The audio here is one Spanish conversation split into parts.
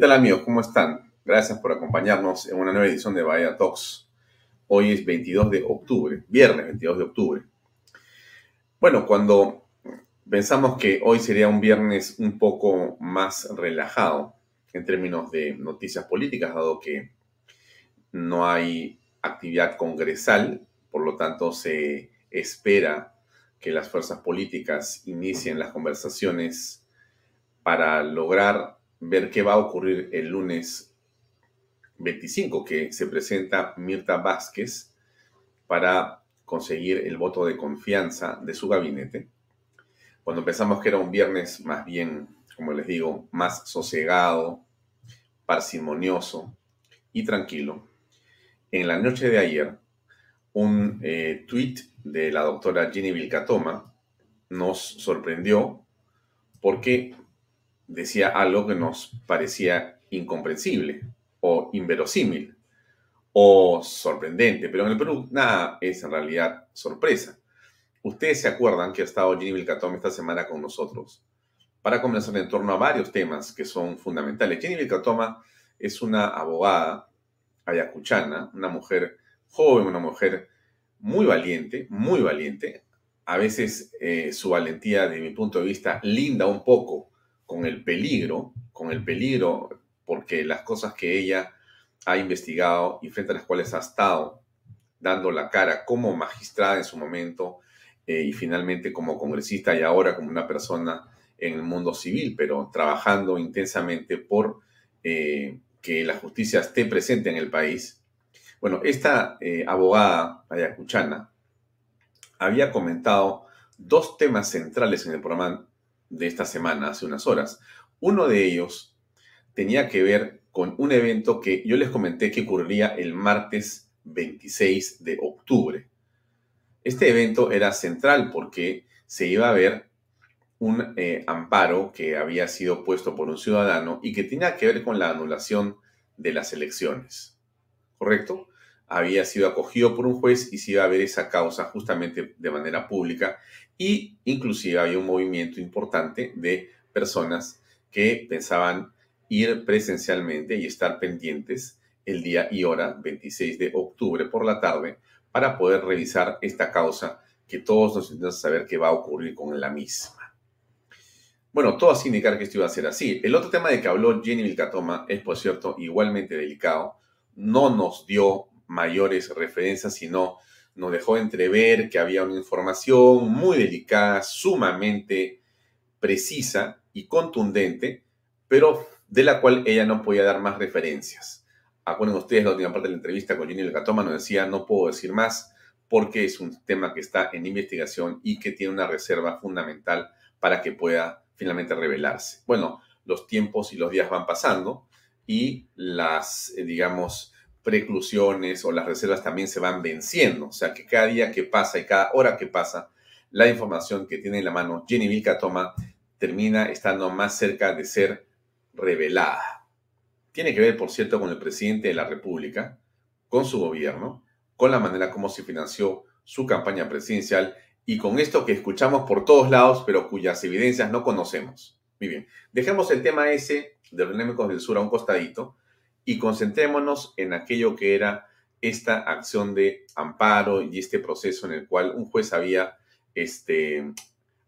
¿Qué tal amigos? ¿Cómo están? Gracias por acompañarnos en una nueva edición de Bahía Talks. Hoy es 22 de octubre, viernes 22 de octubre. Bueno, cuando pensamos que hoy sería un viernes un poco más relajado en términos de noticias políticas, dado que no hay actividad congresal, por lo tanto se espera que las fuerzas políticas inicien las conversaciones para lograr ver qué va a ocurrir el lunes 25, que se presenta Mirta Vázquez para conseguir el voto de confianza de su gabinete. Cuando pensamos que era un viernes más bien, como les digo, más sosegado, parsimonioso y tranquilo, en la noche de ayer, un eh, tweet de la doctora Jenny Vilcatoma nos sorprendió porque decía algo que nos parecía incomprensible o inverosímil o sorprendente, pero en el Perú nada es en realidad sorpresa. Ustedes se acuerdan que ha estado Ginny Vilcatoma esta semana con nosotros para conversar en torno a varios temas que son fundamentales. Jenny Vilcatoma es una abogada ayacuchana, una mujer joven, una mujer muy valiente, muy valiente. A veces eh, su valentía, de mi punto de vista, linda un poco con el peligro, con el peligro, porque las cosas que ella ha investigado y frente a las cuales ha estado dando la cara como magistrada en su momento eh, y finalmente como congresista y ahora como una persona en el mundo civil, pero trabajando intensamente por eh, que la justicia esté presente en el país. Bueno, esta eh, abogada ayacuchana había comentado dos temas centrales en el programa de esta semana, hace unas horas. Uno de ellos tenía que ver con un evento que yo les comenté que ocurriría el martes 26 de octubre. Este evento era central porque se iba a ver un eh, amparo que había sido puesto por un ciudadano y que tenía que ver con la anulación de las elecciones. ¿Correcto? Había sido acogido por un juez y se iba a ver esa causa justamente de manera pública y inclusive había un movimiento importante de personas que pensaban ir presencialmente y estar pendientes el día y hora 26 de octubre por la tarde para poder revisar esta causa que todos nos interesa saber qué va a ocurrir con la misma. Bueno, todo así indicar que esto iba a ser así. El otro tema de que habló Jenny Vilcatoma es, por cierto, igualmente delicado. No nos dio mayores referencias, sino nos dejó entrever que había una información muy delicada, sumamente precisa y contundente, pero de la cual ella no podía dar más referencias. Acuerden ustedes, la última parte de la entrevista con Jenny Lecatoma nos decía, no puedo decir más porque es un tema que está en investigación y que tiene una reserva fundamental para que pueda finalmente revelarse. Bueno, los tiempos y los días van pasando y las, eh, digamos, preclusiones o las reservas también se van venciendo. O sea que cada día que pasa y cada hora que pasa, la información que tiene en la mano Jenny Vilcatoma termina estando más cerca de ser revelada. Tiene que ver, por cierto, con el presidente de la República, con su gobierno, con la manera como se financió su campaña presidencial y con esto que escuchamos por todos lados, pero cuyas evidencias no conocemos. Muy bien, dejemos el tema ese de los dinámicos del sur a un costadito y concentrémonos en aquello que era esta acción de amparo y este proceso en el cual un juez había este,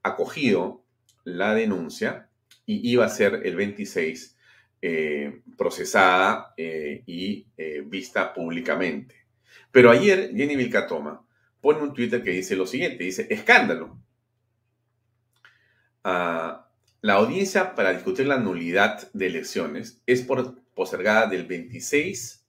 acogido la denuncia y iba a ser el 26 eh, procesada eh, y eh, vista públicamente. Pero ayer Jenny Vilcatoma pone un Twitter que dice lo siguiente, dice, escándalo. Ah, la audiencia para discutir la nulidad de elecciones es por postergada del 26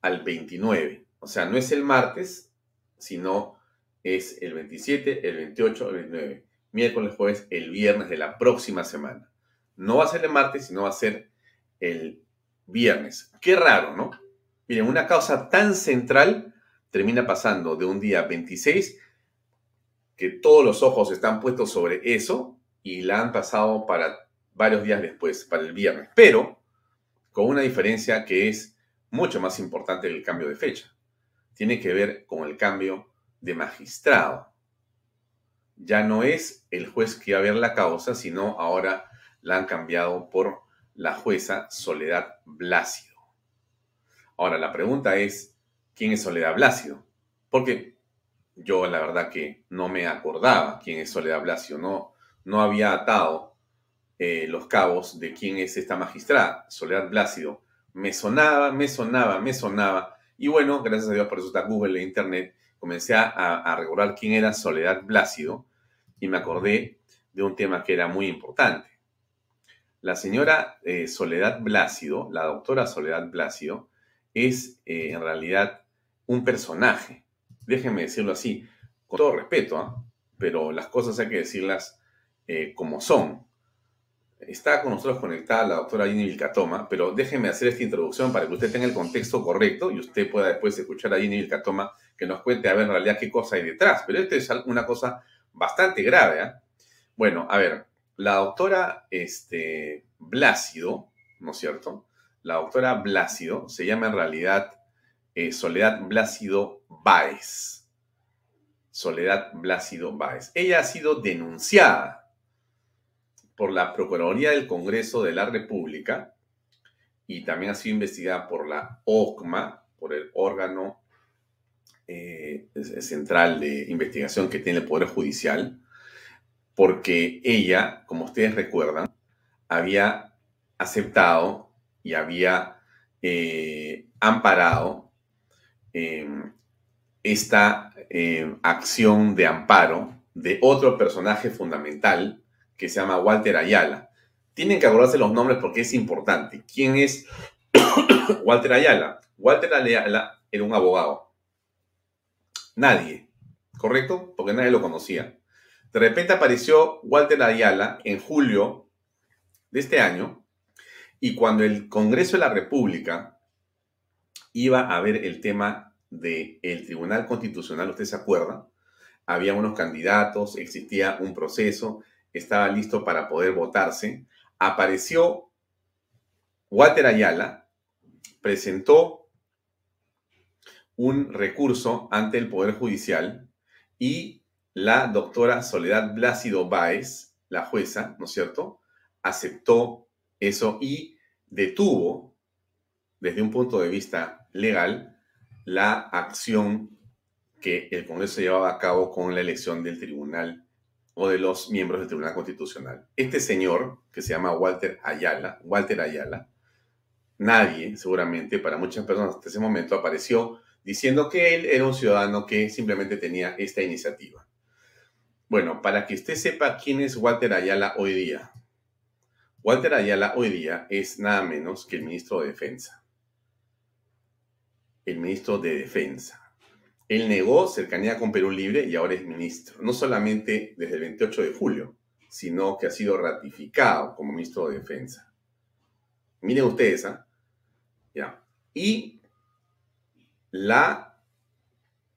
al 29. O sea, no es el martes, sino es el 27, el 28, el 29. Miércoles, jueves, el viernes de la próxima semana. No va a ser el martes, sino va a ser el viernes. Qué raro, ¿no? Miren, una causa tan central termina pasando de un día 26 que todos los ojos están puestos sobre eso y la han pasado para varios días después, para el viernes. Pero con una diferencia que es mucho más importante que el cambio de fecha. Tiene que ver con el cambio de magistrado. Ya no es el juez que va a ver la causa, sino ahora la han cambiado por la jueza Soledad Blácido. Ahora, la pregunta es, ¿quién es Soledad Blácido? Porque yo la verdad que no me acordaba quién es Soledad Blasio, no, no había atado eh, los cabos de quién es esta magistrada, Soledad Blácido. Me sonaba, me sonaba, me sonaba. Y bueno, gracias a Dios por eso está Google e Internet, comencé a, a recordar quién era Soledad Blácido y me acordé de un tema que era muy importante. La señora eh, Soledad Blácido, la doctora Soledad Blácido, es eh, en realidad un personaje déjenme decirlo así, con todo respeto, ¿ah? pero las cosas hay que decirlas como son. Está con nosotros conectada la doctora Ginny Vilcatoma, pero déjenme hacer esta introducción para que usted tenga el contexto correcto y usted pueda después escuchar a Ginny Vilcatoma que nos cuente a ver en realidad qué cosa hay detrás. Pero esto es una cosa bastante grave. ¿ah? Bueno, a ver, la doctora este, Blácido, ¿no es cierto? La doctora Blácido se llama en realidad eh, Soledad Blácido Báez. Soledad Blácido Báez. Ella ha sido denunciada por la Procuraduría del Congreso de la República y también ha sido investigada por la OCMA, por el órgano eh, central de investigación que tiene el Poder Judicial, porque ella, como ustedes recuerdan, había aceptado y había eh, amparado Em, esta em, acción de amparo de otro personaje fundamental que se llama Walter Ayala. Tienen que acordarse los nombres porque es importante. ¿Quién es Walter Ayala? Walter Ayala era un abogado. Nadie, ¿correcto? Porque nadie lo conocía. De repente apareció Walter Ayala en julio de este año y cuando el Congreso de la República iba a ver el tema del Tribunal Constitucional, ¿usted se acuerda? Había unos candidatos, existía un proceso, estaba listo para poder votarse. Apareció Walter Ayala, presentó un recurso ante el Poder Judicial y la doctora Soledad Blácido Báez, la jueza, ¿no es cierto?, aceptó eso y detuvo, desde un punto de vista legal la acción que el Congreso llevaba a cabo con la elección del tribunal o de los miembros del Tribunal Constitucional. Este señor, que se llama Walter Ayala, Walter Ayala, nadie, seguramente, para muchas personas hasta ese momento, apareció diciendo que él era un ciudadano que simplemente tenía esta iniciativa. Bueno, para que usted sepa quién es Walter Ayala hoy día. Walter Ayala hoy día es nada menos que el ministro de Defensa el ministro de Defensa. Él negó cercanía con Perú Libre y ahora es ministro, no solamente desde el 28 de julio, sino que ha sido ratificado como ministro de Defensa. Miren ustedes, ¿ah? Ya. Y la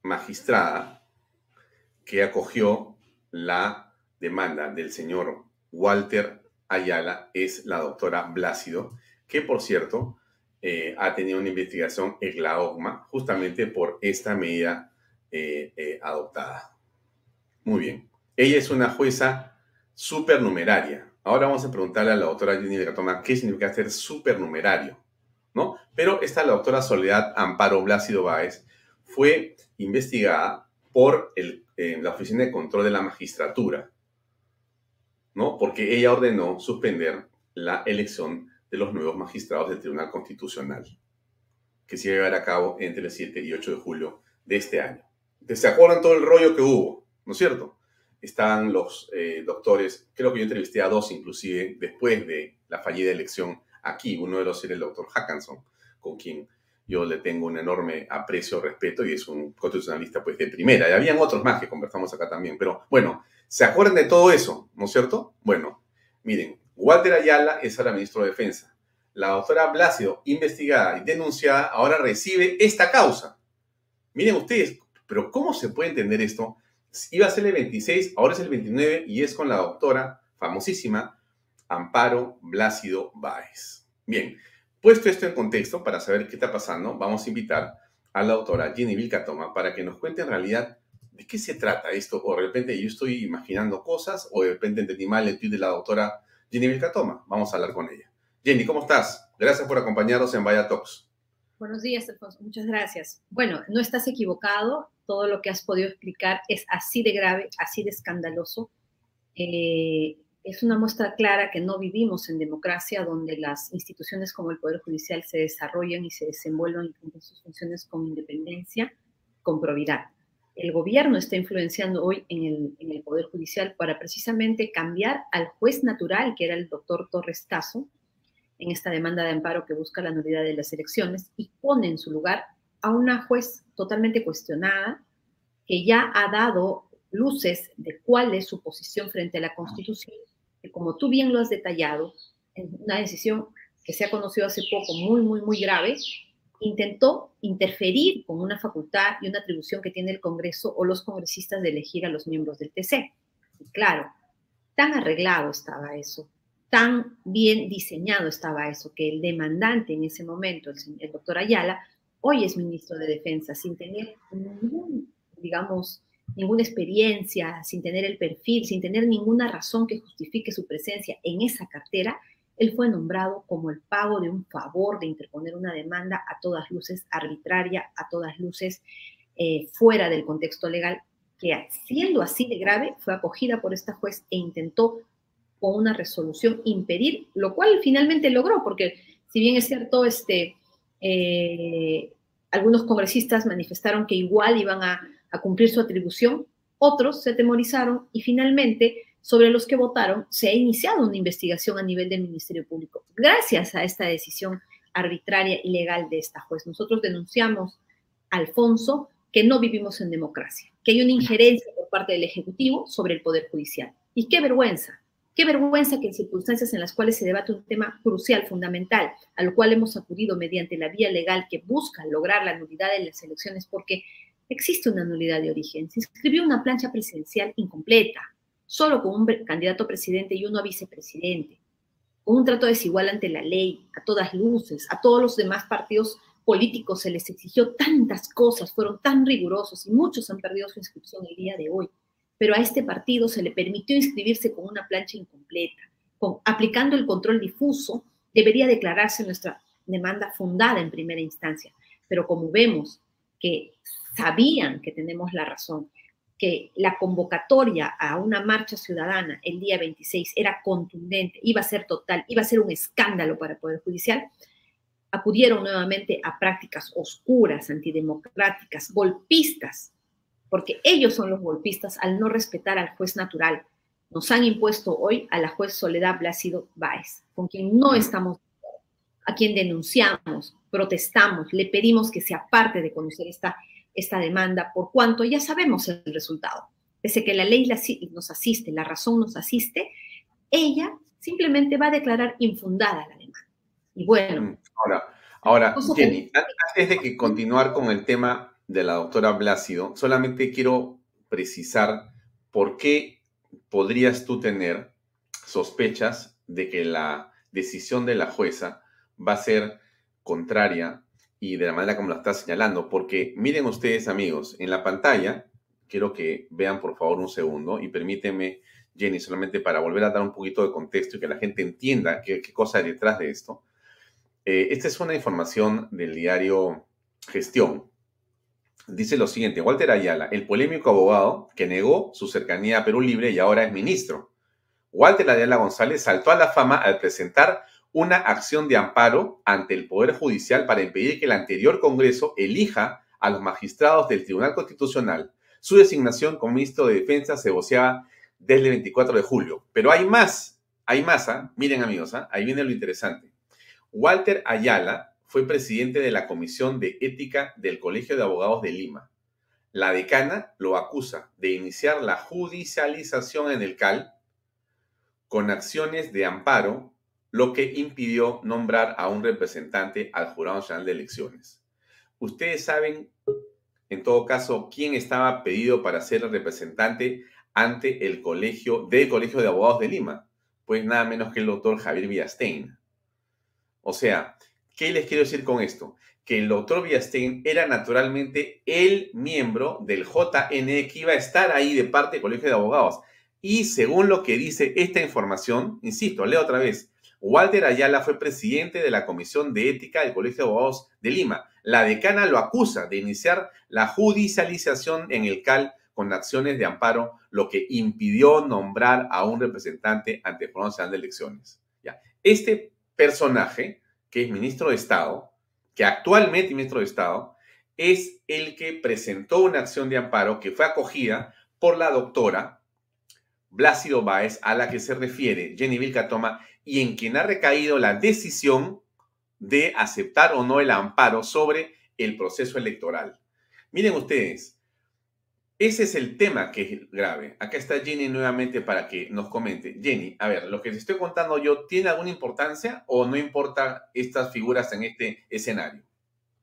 magistrada que acogió la demanda del señor Walter Ayala es la doctora Blácido, que por cierto eh, ha tenido una investigación en la OCMA justamente por esta medida eh, eh, adoptada. Muy bien. Ella es una jueza supernumeraria. Ahora vamos a preguntarle a la doctora Jenny Gatoma qué significa ser supernumerario, ¿no? Pero esta la doctora Soledad Amparo Blácido Báez fue investigada por la Oficina de Control de la Magistratura, ¿no? Porque ella ordenó suspender la elección de los nuevos magistrados del Tribunal Constitucional, que se iba a cabo entre el 7 y 8 de julio de este año. ¿Se acuerdan todo el rollo que hubo? ¿No es cierto? Estaban los eh, doctores, creo que yo entrevisté a dos inclusive después de la fallida elección aquí. Uno de los era el doctor Hackanson, con quien yo le tengo un enorme aprecio, respeto y es un constitucionalista pues de primera. Y habían otros más que conversamos acá también. Pero bueno, ¿se acuerdan de todo eso? ¿No es cierto? Bueno, miren, Walter Ayala es ahora ministro de Defensa. La doctora Blasio, investigada y denunciada, ahora recibe esta causa. Miren ustedes, pero ¿cómo se puede entender esto? Iba a ser el 26, ahora es el 29 y es con la doctora famosísima Amparo Blácido Báez. Bien, puesto esto en contexto para saber qué está pasando, vamos a invitar a la doctora Jenny Vilcatoma para que nos cuente en realidad de qué se trata esto. O de repente yo estoy imaginando cosas, o de repente entendí mal el tweet de la doctora Jenny Vilcatoma. Vamos a hablar con ella. Jenny, ¿cómo estás? Gracias por acompañarnos en Vaya Talks. Buenos días, Alfonso. Muchas gracias. Bueno, no estás equivocado. Todo lo que has podido explicar es así de grave, así de escandaloso. Eh, es una muestra clara que no vivimos en democracia donde las instituciones como el Poder Judicial se desarrollan y se desenvuelven en sus funciones con independencia, con probidad. El gobierno está influenciando hoy en el, Poder Judicial para precisamente cambiar al juez natural, que era el doctor Torres Tazo, en esta demanda de amparo que busca la nulidad de las elecciones, y pone en su lugar a una juez totalmente cuestionada, que ya ha dado luces de cuál es su posición frente a la Constitución como tú bien lo has detallado, en una decisión que se ha conocido hace poco, muy, muy, muy grave, intentó interferir con una facultad y una atribución que tiene el Congreso o los congresistas de elegir a los miembros del TC. Y claro, tan arreglado estaba eso, tan bien diseñado estaba eso, que el demandante en ese momento, el, el doctor Ayala, hoy es ministro de Defensa, sin tener digamos, ninguna experiencia, sin tener el perfil, sin tener ninguna razón que justifique su presencia en esa cartera, él fue nombrado como el pago de un favor de interponer una demanda a todas luces arbitraria, a todas luces eh, fuera del contexto legal, que siendo así de grave fue acogida por esta juez e intentó con una resolución impedir, lo cual finalmente logró, porque si bien es cierto, este, eh, algunos congresistas manifestaron que igual iban a a cumplir su atribución, otros se atemorizaron y finalmente sobre los que votaron se ha iniciado una investigación a nivel del Ministerio Público. Gracias a esta decisión arbitraria y legal de esta juez, nosotros denunciamos, Alfonso, que no vivimos en democracia, que hay una injerencia por parte del Ejecutivo sobre el Poder Judicial. Y qué vergüenza, qué vergüenza que en circunstancias en las cuales se debate un tema crucial, fundamental, al cual hemos acudido mediante la vía legal que busca lograr la nulidad de las elecciones, porque existe una nulidad de origen. Se inscribió una plancha presidencial incompleta, solo con un candidato presidente y uno a vicepresidente, con un trato desigual ante la ley, a todas luces, a todos los demás partidos políticos se les exigió tantas cosas, fueron tan rigurosos y muchos han perdido su inscripción el día de hoy. Pero a este partido se le permitió inscribirse con una plancha incompleta. Con, aplicando el control difuso, debería declararse nuestra demanda fundada en primera instancia. Pero como vemos que sabían que tenemos la razón, que la convocatoria a una marcha ciudadana el día 26 era contundente, iba a ser total, iba a ser un escándalo para el Poder Judicial, acudieron nuevamente a prácticas oscuras, antidemocráticas, golpistas, porque ellos son los golpistas al no respetar al juez natural. Nos han impuesto hoy a la juez Soledad Blácido Báez, con quien no estamos, a quien denunciamos, protestamos, le pedimos que se aparte de conocer esta esta demanda, por cuanto ya sabemos el resultado. Pese que la ley nos asiste, la razón nos asiste, ella simplemente va a declarar infundada la demanda. Y bueno. Mm, ahora, ahora Jenny, antes de que continuar con el tema de la doctora Blácido, solamente quiero precisar por qué podrías tú tener sospechas de que la decisión de la jueza va a ser contraria y de la manera como lo está señalando, porque miren ustedes amigos, en la pantalla, quiero que vean por favor un segundo y permíteme, Jenny, solamente para volver a dar un poquito de contexto y que la gente entienda qué, cosa hay detrás de esto. Eh, esta es una información del diario Gestión. Dice lo siguiente, Walter Ayala, el polémico abogado que negó su cercanía a Perú Libre y ahora es ministro. Walter Ayala González saltó a la fama al presentar una acción de amparo ante el Poder Judicial para impedir que el anterior Congreso elija a los magistrados del Tribunal Constitucional. Su designación como ministro de Defensa se voceaba desde el 24 de julio. Pero hay más, hay más, ¿ah? miren amigos, ¿ah? ahí viene lo interesante. Walter Ayala fue presidente de la Comisión de Ética del Colegio de Abogados de Lima. La decana lo acusa de iniciar la judicialización en el CAL con acciones de amparo lo que impidió nombrar a un representante al Jurado Nacional de Elecciones. Ustedes saben, en todo caso, quién estaba pedido para ser el representante ante el colegio del Colegio de Abogados de Lima, pues nada menos que el doctor Javier Villastein. O sea, ¿qué les quiero decir con esto? Que el doctor Villastein era naturalmente el miembro del JN que iba a estar ahí de parte del Colegio de Abogados. Y según lo que dice esta información, insisto, leo otra vez, Walter Ayala fue presidente de la Comisión de Ética del Colegio de Abogados de Lima. La decana lo acusa de iniciar la judicialización en el CAL con acciones de amparo, lo que impidió nombrar a un representante ante el Nacional de Elecciones. ¿Ya? Este personaje, que es ministro de Estado, que actualmente es ministro de Estado, es el que presentó una acción de amparo que fue acogida por la doctora Blásido Báez, a la que se refiere Jenny Vilcatoma, y en quien ha recaído la decisión de aceptar o no el amparo sobre el proceso electoral. Miren ustedes, ese es el tema que es grave. Acá está Jenny nuevamente para que nos comente. Jenny, a ver, lo que te estoy contando yo, ¿tiene alguna importancia o no importa estas figuras en este escenario?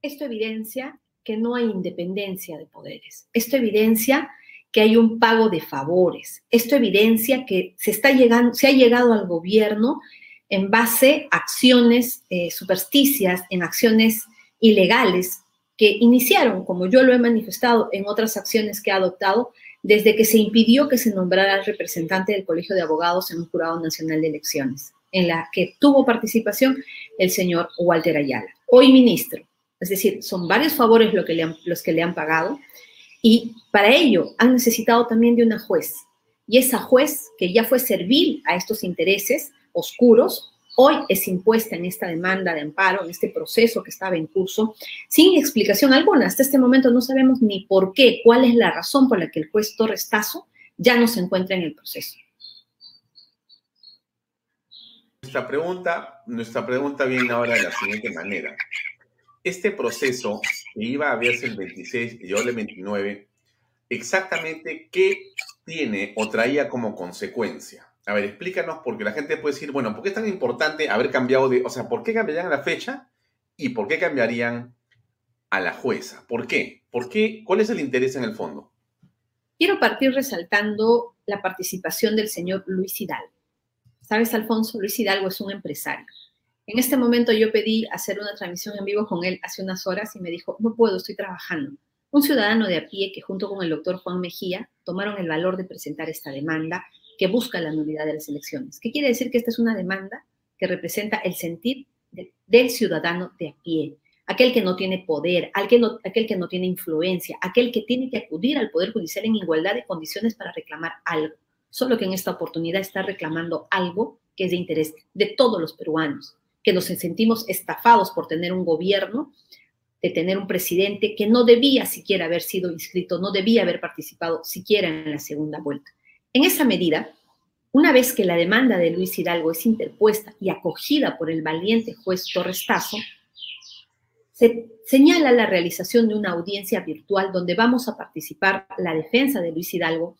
Esto evidencia que no hay independencia de poderes. Esto evidencia que hay un pago de favores. Esto evidencia que se, está llegando, se ha llegado al gobierno en base a acciones eh, supersticias, en acciones ilegales que iniciaron, como yo lo he manifestado en otras acciones que ha adoptado, desde que se impidió que se nombrara el representante del Colegio de Abogados en un jurado nacional de elecciones, en la que tuvo participación el señor Walter Ayala, hoy ministro. Es decir, son varios favores lo que los que le han pagado y para ello han necesitado también de una juez. Y esa juez, que ya fue servil a estos intereses oscuros, hoy es impuesta en esta demanda de amparo, en este proceso que estaba en curso, sin explicación alguna. Hasta este momento no sabemos ni por qué, cuál es la razón por la que el juez Torres Tazo ya no se encuentra en el proceso. Nuestra pregunta, nuestra pregunta viene ahora de la siguiente manera. Este proceso que iba a verse el 26 y el 29, exactamente qué tiene o traía como consecuencia. A ver, explícanos, porque la gente puede decir, bueno, ¿por qué es tan importante haber cambiado de, o sea, ¿por qué cambiarían la fecha y por qué cambiarían a la jueza? ¿Por qué? ¿Por qué? ¿Cuál es el interés en el fondo? Quiero partir resaltando la participación del señor Luis Hidalgo. ¿Sabes, Alfonso? Luis Hidalgo es un empresario en este momento yo pedí hacer una transmisión en vivo con él hace unas horas y me dijo, no puedo, estoy trabajando. Un ciudadano de a pie que junto con el doctor Juan Mejía tomaron el valor de presentar esta demanda que busca la nulidad de las elecciones. ¿Qué quiere decir que esta es una demanda que representa el sentir del ciudadano de a pie? Aquel que no tiene poder, aquel, aquel que no tiene influencia, aquel que tiene que acudir al Poder Judicial en igualdad de condiciones para reclamar algo. Solo que en esta oportunidad está reclamando algo que es de interés de todos los peruanos que nos sentimos estafados por tener un gobierno, de tener un presidente que no debía siquiera haber sido inscrito, no debía haber participado siquiera en la segunda vuelta. En esa medida, una vez que la demanda de Luis Hidalgo es interpuesta y acogida por el valiente juez Torres Tazo, se señala la realización de una audiencia virtual donde vamos a participar la defensa de Luis Hidalgo,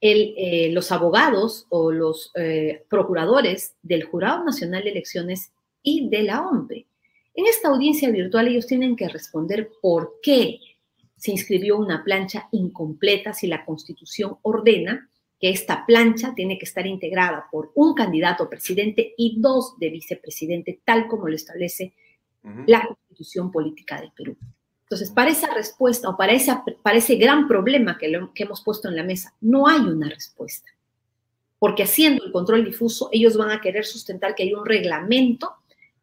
eh, los abogados o los eh, procuradores del Jurado Nacional de Elecciones y de la OMPE. En esta audiencia virtual ellos tienen que responder por qué se inscribió una plancha incompleta si la Constitución ordena que esta plancha tiene que estar integrada por un candidato presidente y dos de vicepresidente, tal como lo establece la Constitución Política del Perú. Entonces, para esa respuesta o para, para ese gran problema que, que hemos puesto en la mesa, no hay una respuesta. Porque haciendo el control difuso, ellos van a querer sustentar que hay un reglamento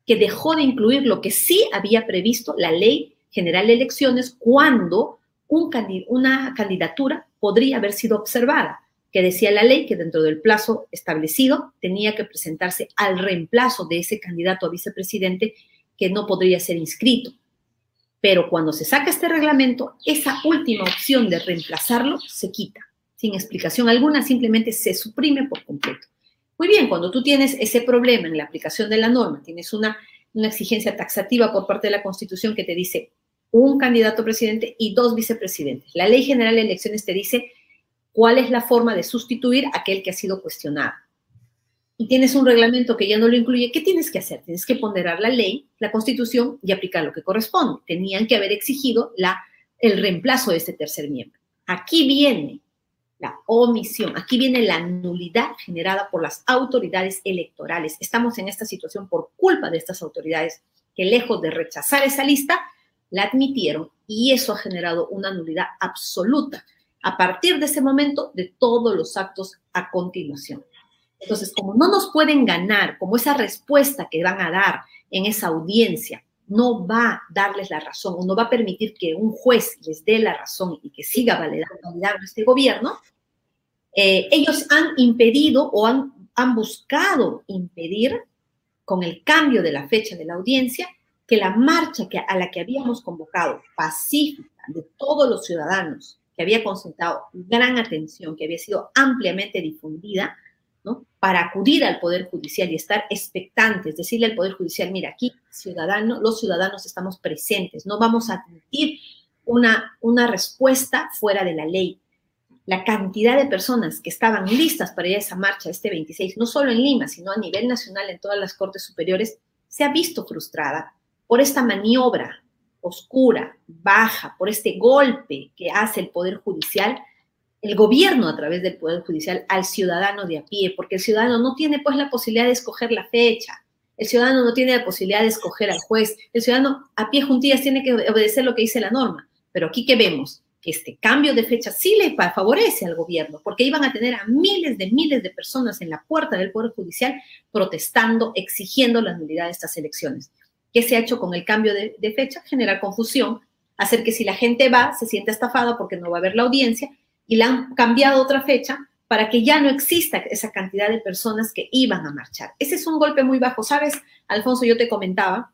que dejó de incluir lo que sí había previsto la Ley General de Elecciones cuando una candidatura podría haber sido observada, que decía la ley que dentro del plazo establecido tenía que presentarse al reemplazo de ese candidato a vicepresidente que no podría ser inscrito. Pero cuando se saca este reglamento, esa última opción de reemplazarlo se quita, sin explicación alguna, simplemente se suprime por completo. Muy bien, cuando tú tienes ese problema en la aplicación de la norma, tienes una, exigencia taxativa por parte de la Constitución que te dice un candidato presidente y dos vicepresidentes. La Ley General de Elecciones te dice cuál es la forma de sustituir a aquel que ha sido cuestionado. Y tienes un reglamento que ya no lo incluye, ¿qué tienes que hacer? Tienes que ponderar la ley, la constitución y aplicar lo que corresponde. Tenían que haber exigido el reemplazo de ese tercer miembro. Aquí viene la omisión. Aquí viene la nulidad generada por las autoridades electorales. Estamos en esta situación por culpa de estas autoridades que lejos de rechazar esa lista, la admitieron y eso ha generado una nulidad absoluta a partir de ese momento de todos los actos a continuación. Entonces, como no nos pueden ganar, como esa respuesta que van a dar en esa audiencia no va a darles la razón o no va a permitir que un juez les dé la razón y que siga validando este gobierno, eh, ellos han impedido o han, han buscado impedir con el cambio de la fecha de la audiencia que la marcha que, a la que habíamos convocado, pacífica, de todos los ciudadanos, que había concentrado gran atención, que había sido ampliamente difundida, para acudir al Poder Judicial y estar expectantes, decirle al Poder Judicial, mira, aquí ciudadano, los ciudadanos estamos presentes, no vamos a admitir una, una respuesta fuera de la ley. La cantidad de personas que estaban listas para ir a esa marcha este 26, no solo en Lima, sino a nivel nacional en todas las cortes superiores, se ha visto frustrada por esta maniobra oscura, baja, por este golpe que hace el Poder Judicial el gobierno a través del Poder Judicial al ciudadano de a pie, porque el ciudadano no tiene pues la posibilidad de escoger la fecha, el ciudadano no tiene la posibilidad de escoger al juez, el ciudadano a pie juntillas tiene que obedecer lo que dice la norma. Pero aquí que vemos este cambio de fecha sí le favorece al gobierno, porque iban a tener a miles de miles de personas en la puerta del Poder Judicial protestando, exigiendo la nulidad de estas elecciones. ¿Qué se ha hecho con el cambio de, de fecha? Generar confusión, hacer que si la gente va, se sienta estafada porque no va a haber la audiencia y le han cambiado otra fecha para que ya no exista esa cantidad de personas que iban a marchar. Ese es un golpe muy bajo. Sabes, Alfonso, yo te comentaba,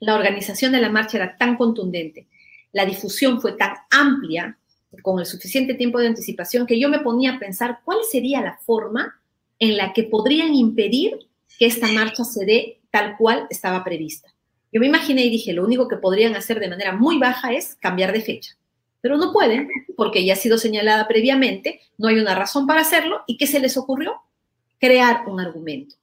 la organización de la marcha era tan contundente, la difusión fue tan amplia, con el suficiente tiempo de anticipación, que yo me ponía a pensar cuál sería la forma en la que podrían impedir que esta marcha se dé tal cual estaba prevista. Yo me imaginé y dije, lo único que podrían hacer de manera muy baja es cambiar de fecha pero no pueden porque ya ha sido señalada previamente, no hay una razón para hacerlo. ¿Y qué se les ocurrió? Crear un argumento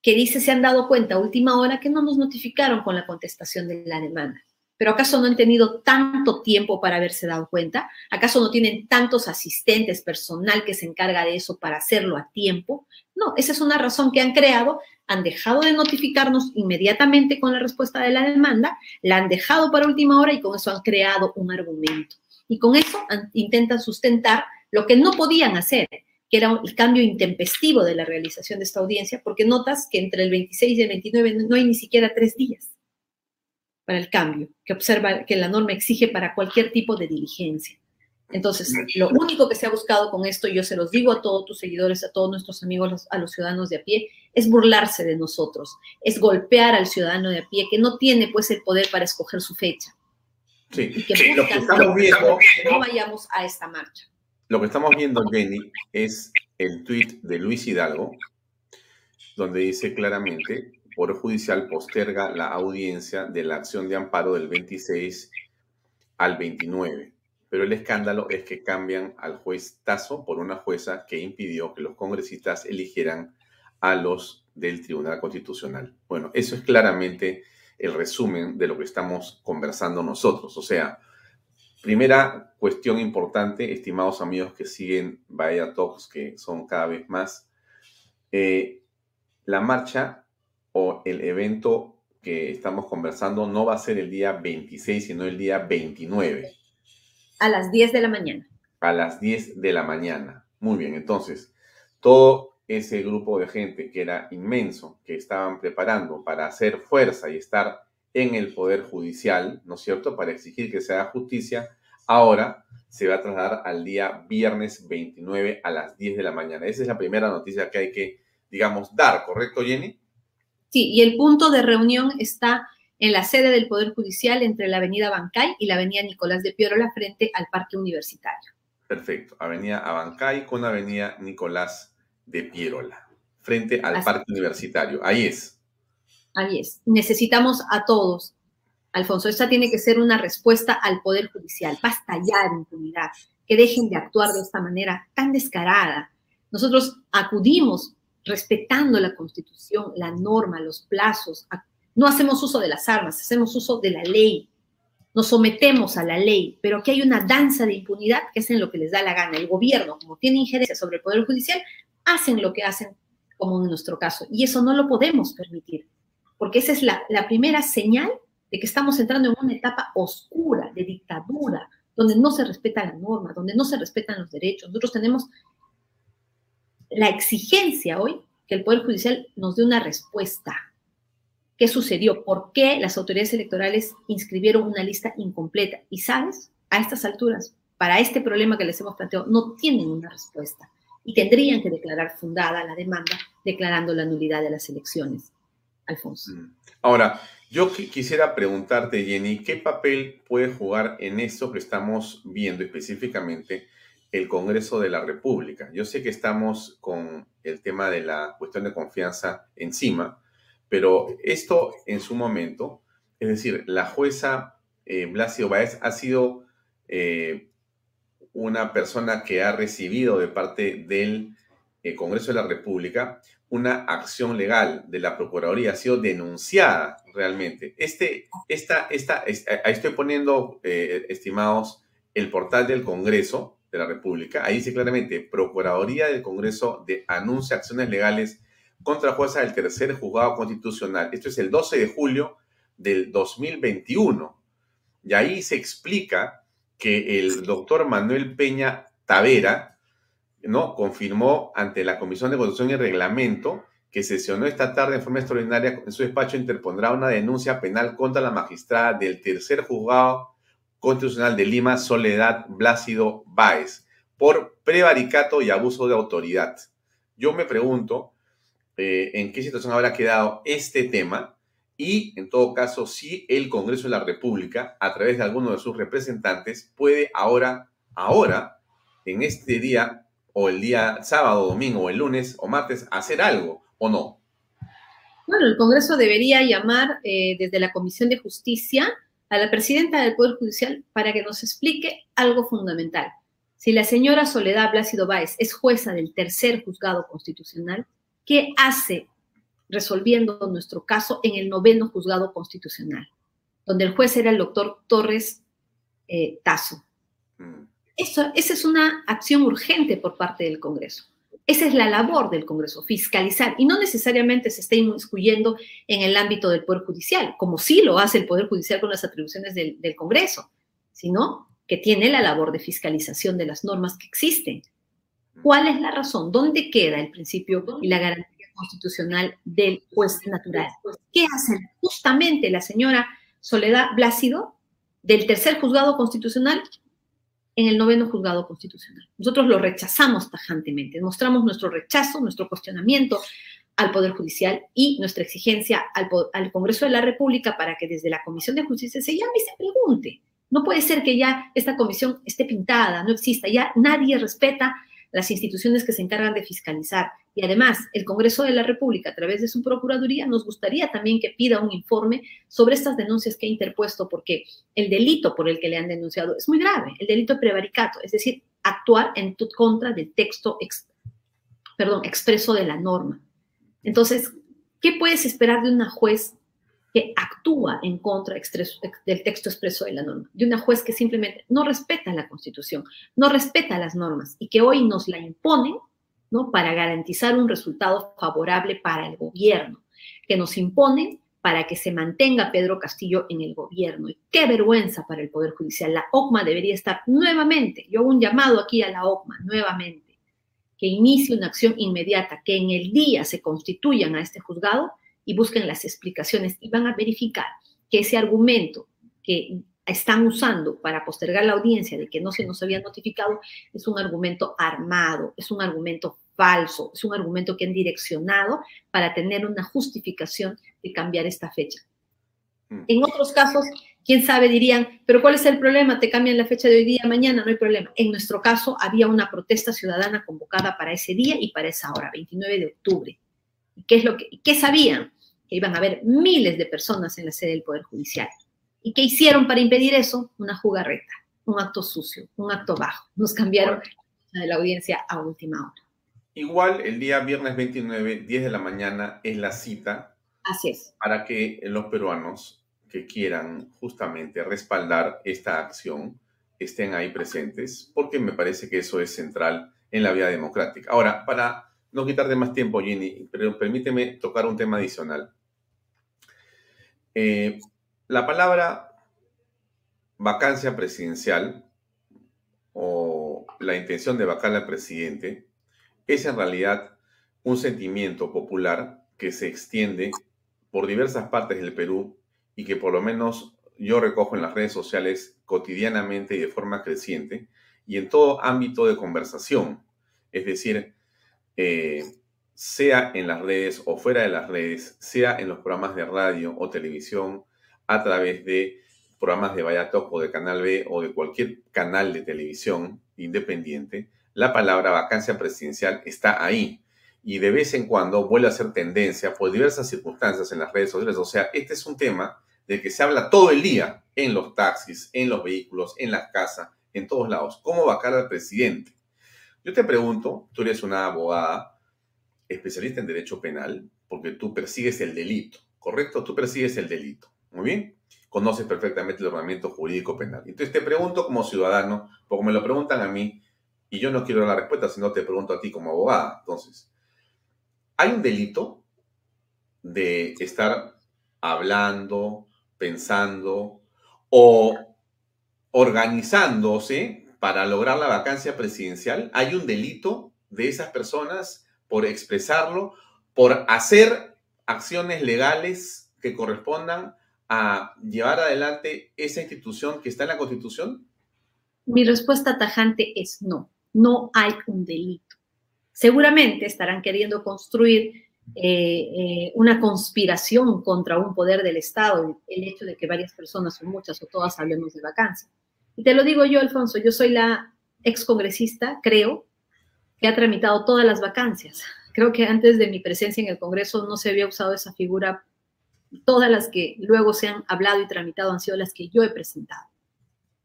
que dice se han dado cuenta a última hora que no nos notificaron con la contestación de la demanda. ¿Pero acaso no han tenido tanto tiempo para haberse dado cuenta? ¿Acaso no tienen tantos asistentes, personal que se encarga de eso para hacerlo a tiempo? No, esa es una razón que han creado. Han dejado de notificarnos inmediatamente con la respuesta de la demanda, la han dejado para última hora y con eso han creado un argumento y con eso intentan sustentar lo que no podían hacer, que era el cambio intempestivo de la realización de esta audiencia, porque notas que entre el 26 y el 29 no hay ni siquiera tres días para el cambio, que observa que la norma exige para cualquier tipo de diligencia. Entonces, lo único que se ha buscado con esto, yo se los digo a todos tus seguidores, a todos nuestros amigos, a los ciudadanos de a pie, es burlarse de nosotros, es golpear al ciudadano de a pie que no tiene pues el poder para escoger su fecha, Sí, lo que estamos viendo, no vayamos a esta marcha. Lo que estamos viendo, Jenny, es el tuit de Luis Hidalgo, donde dice claramente, Poder Judicial posterga la audiencia de la acción de amparo del 26 al 29. Pero el escándalo es que cambian al juez Tazo por una jueza que impidió que los congresistas eligieran a los del Tribunal Constitucional. Bueno, eso es claramente el resumen de lo que estamos conversando nosotros. O sea, primera cuestión importante, estimados amigos que siguen Bahía Talks, que son cada vez más, eh, la marcha o el evento que estamos conversando no va a ser el día 26, sino el día 29. A las 10 de la mañana. A las 10 de la mañana. Muy bien, entonces, todo ese grupo de gente que era inmenso, que estaban preparando para hacer fuerza y estar en el Poder Judicial, ¿no es cierto?, para exigir que se haga justicia, ahora se va a trasladar al día viernes 29 a las 10 de la mañana. Esa es la primera noticia que hay que, digamos, dar, ¿correcto, Jenny? Sí, y el punto de reunión está en la sede del Poder Judicial entre la avenida Bancay y la avenida Nicolás de Piorola frente al Parque Universitario. Perfecto, avenida Abancay con avenida Nicolás de Pierola, frente al Parque Universitario. Ahí es. Ahí es. Necesitamos a todos. Alfonso, esta tiene que ser una respuesta al Poder Judicial. Basta ya de impunidad. Que dejen de actuar de esta manera tan descarada. Nosotros acudimos respetando la Constitución, la norma, los plazos. No hacemos uso de las armas, hacemos uso de la ley. Nos sometemos a la ley, pero aquí hay una danza de impunidad que es en lo que les da la gana. El gobierno, como tiene injerencia sobre el Poder Judicial, hacen lo que hacen, como en nuestro caso. Y eso no lo podemos permitir, porque esa es la, primera señal de que estamos entrando en una etapa oscura de dictadura, donde no se respeta la norma, donde no se respetan los derechos. Nosotros tenemos la exigencia hoy que el Poder Judicial nos dé una respuesta. ¿Qué sucedió? ¿Por qué las autoridades electorales inscribieron una lista incompleta? Y sabes, a estas alturas, para este problema que les hemos planteado, no tienen una respuesta y tendrían que declarar fundada la demanda declarando la nulidad de las elecciones. Alfonso. Mm. Ahora, yo quisiera preguntarte, Jenny, ¿qué papel puede jugar en esto que estamos viendo específicamente el Congreso de la República? Yo sé que estamos con el tema de la cuestión de confianza encima, pero esto en su momento, es decir, la jueza eh, Blasio Baez ha sido eh, una persona que ha recibido de parte del eh, Congreso de la República una acción legal de la Procuraduría, ha sido denunciada realmente. Este, esta, esta, ahí estoy poniendo, estimados, el portal del Congreso de la República. Ahí dice claramente, Procuraduría del Congreso de anuncia acciones legales contra jueza del tercer juzgado constitucional. Esto es el 12 de julio del 2021. Y ahí se explica que el doctor Manuel Peña Tavera, ¿no? Confirmó ante la Comisión de Constitución y Reglamento que sesionó esta tarde en forma extraordinaria en su despacho interpondrá una denuncia penal contra la magistrada del tercer juzgado constitucional de Lima, Soledad Blácido Báez, por prevaricato y abuso de autoridad. Yo me pregunto eh, en qué situación habrá quedado este tema y, en todo caso, si el Congreso de la República, a través de alguno de sus representantes, puede ahora, ahora, en este día, o el día sábado, domingo, o el lunes, o martes, hacer algo, o no. Bueno, el Congreso debería llamar eh, desde la Comisión de Justicia a la presidenta del Poder Judicial para que nos explique algo fundamental. Si la señora Soledad Plácido Báez es jueza del tercer juzgado constitucional, ¿qué hace resolviendo nuestro caso en el noveno juzgado constitucional, donde el juez era el doctor Torres eh, Tazo? Mm. Eso, esa es una acción urgente por parte del Congreso. Esa es la labor del Congreso, fiscalizar, y no necesariamente se está inmiscuyendo en el ámbito del Poder Judicial, como sí lo hace el Poder Judicial con las atribuciones del, del Congreso, sino que tiene la labor de fiscalización de las normas que existen. ¿Cuál es la razón? ¿Dónde queda el principio y la garantía constitucional del juez natural? ¿Qué hace justamente la señora Soledad Blácido del tercer juzgado constitucional en el noveno juzgado constitucional. Nosotros lo rechazamos tajantemente, mostramos nuestro rechazo, nuestro cuestionamiento al Poder Judicial y nuestra exigencia al, Congreso de la República para que desde la Comisión de Justicia se llame y se pregunte. No puede ser que ya esta comisión esté pintada, no exista, ya nadie respeta las instituciones que se encargan de fiscalizar. Y además, el Congreso de la República, a través de su Procuraduría, nos gustaría también que pida un informe sobre estas denuncias que ha interpuesto, porque el delito por el que le han denunciado es muy grave, el delito de prevaricato, es decir, actuar en contra del texto, perdón, expreso de la norma. Entonces, ¿qué puedes esperar de una juez que actúa en contra del texto expreso de la norma, de una juez que simplemente no respeta la Constitución, no respeta las normas y que hoy nos la imponen ¿no? para garantizar un resultado favorable para el gobierno, que nos imponen para que se mantenga Pedro Castillo en el gobierno. Y qué vergüenza para el Poder Judicial. La OCMA debería estar nuevamente, yo hago un llamado aquí a la OCMA, nuevamente, que inicie una acción inmediata, que en el día se constituyan a este juzgado y busquen las explicaciones y van a verificar que ese argumento que están usando para postergar la audiencia de que no se nos había notificado es un argumento armado, es un argumento falso, es un argumento que han direccionado para tener una justificación de cambiar esta fecha. Mm. En otros casos, quién sabe, dirían, pero ¿cuál es el problema? Te cambian la fecha de hoy día, mañana, no hay problema. En nuestro caso, había una protesta ciudadana convocada para ese día y para esa hora, 29 de octubre. ¿Y qué es lo que, qué sabían? que iban a haber miles de personas en la sede del Poder Judicial. ¿Y qué hicieron para impedir eso? Una jugarreta, un acto sucio, un acto bajo. Nos cambiaron de la audiencia a última hora. Igual el día viernes 29, 10 de la mañana, es la cita. Así es. Para que los peruanos que quieran justamente respaldar esta acción estén ahí presentes, porque me parece que eso es central en la vida democrática. Ahora, para no quitarte más tiempo, Ginny, pero permíteme tocar un tema adicional. Eh, la palabra vacancia presidencial o la intención de vacar al presidente es en realidad un sentimiento popular que se extiende por diversas partes del Perú y que por lo menos yo recojo en las redes sociales cotidianamente y de forma creciente y en todo ámbito de conversación. Es decir, eh, sea en las redes o fuera de las redes, sea en los programas de radio o televisión, a través de programas de Vallatok o de Canal B o de cualquier canal de televisión independiente, la palabra vacancia presidencial está ahí y de vez en cuando vuelve a ser tendencia por diversas circunstancias en las redes sociales. O sea, este es un tema del que se habla todo el día en los taxis, en los vehículos, en las casas, en todos lados. ¿Cómo vacar al presidente? Yo te pregunto, tú eres una abogada especialista en derecho penal, porque tú persigues el delito, ¿correcto? Tú persigues el delito. Muy bien. Conoces perfectamente el ordenamiento jurídico penal. Entonces te pregunto como ciudadano, porque me lo preguntan a mí, y yo no quiero dar la respuesta, sino te pregunto a ti como abogada. Entonces, ¿hay un delito de estar hablando, pensando o organizándose para lograr la vacancia presidencial? ¿Hay un delito de esas personas por expresarlo, por hacer acciones legales que correspondan a llevar adelante esa institución que está en la Constitución? Mi respuesta tajante es no, no hay un delito. Seguramente estarán queriendo construir eh, eh, una conspiración contra un poder del Estado, el hecho de que varias personas o muchas o todas hablemos de vacancia. Y te lo digo yo, Alfonso, yo soy la excongresista, creo, que ha tramitado todas las vacancias. Creo que antes de mi presencia en el Congreso no se había usado esa figura todas las que luego se han hablado y tramitado han sido las que yo he presentado.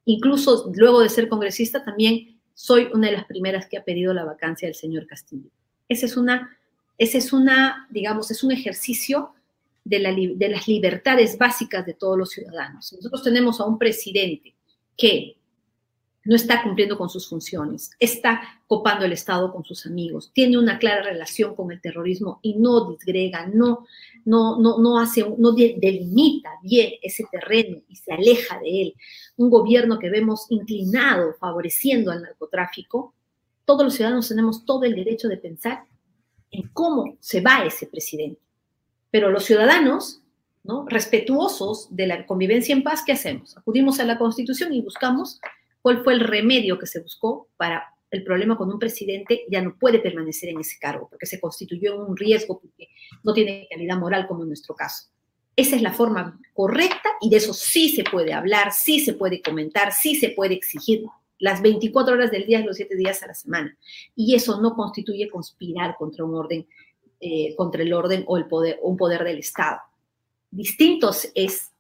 Incluso luego de ser congresista también soy una de las primeras que ha pedido la vacancia del señor Castillo. Ese es una, ese es una digamos, es un ejercicio de, la, de las libertades básicas de todos los ciudadanos. Nosotros tenemos a un presidente que no está cumpliendo con sus funciones, está copando el Estado con sus amigos, tiene una clara relación con el terrorismo y no disgrega, no, no, no, no hace, no delimita bien ese terreno y se aleja de él. Un gobierno que vemos inclinado, favoreciendo al narcotráfico, todos los ciudadanos tenemos todo el derecho de pensar en cómo se va ese presidente. Pero los ciudadanos, ¿no? respetuosos de la convivencia en paz, ¿qué hacemos? Acudimos a la Constitución y buscamos cuál fue el remedio que se buscó para el problema con un presidente ya no puede permanecer en ese cargo porque se constituyó un riesgo porque no tiene calidad moral como en nuestro caso. Esa es la forma correcta y de eso sí se puede hablar, sí se puede comentar, sí se puede exigir las 24 horas del día los 7 días a la semana. Y eso no constituye conspirar contra un orden, eh, contra el orden o el poder, un poder del Estado. Distintos es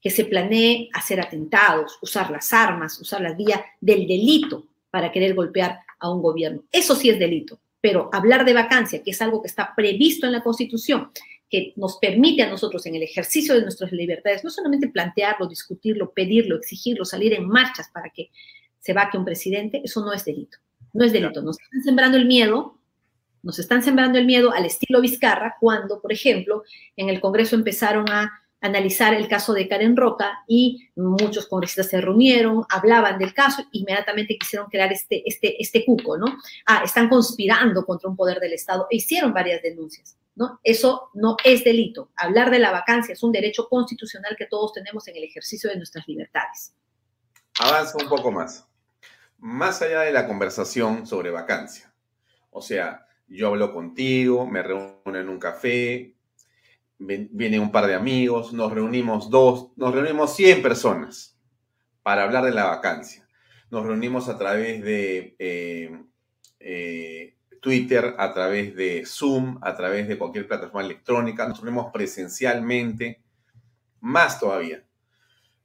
que se planee hacer atentados, usar las armas, usar la vía del delito para querer golpear a un gobierno. Eso sí es delito, pero hablar de vacancia, que es algo que está previsto en la Constitución, que nos permite a nosotros en el ejercicio de nuestras libertades, no solamente plantearlo, discutirlo, pedirlo, exigirlo, salir en marchas para que se vaque un presidente, eso no es delito. No es delito. Nos están sembrando el miedo, nos están sembrando el miedo al estilo Vizcarra cuando, por ejemplo, en el Congreso empezaron a analizar el caso de Karen Roca y muchos congresistas se reunieron, hablaban del caso, inmediatamente quisieron crear este, este, este cuco, ¿no? Ah, están conspirando contra un poder del Estado e hicieron varias denuncias, ¿no? Eso no es delito. Hablar de la vacancia es un derecho constitucional que todos tenemos en el ejercicio de nuestras libertades. Avanza un poco más. Más allá de la conversación sobre vacancia. O sea, yo hablo contigo, me reúno en un café, viene un par de amigos, nos reunimos dos, nos reunimos 100 personas para hablar de la vacancia. Nos reunimos a través de eh, eh, Twitter, a través de Zoom, a través de cualquier plataforma electrónica, nos reunimos presencialmente, más todavía.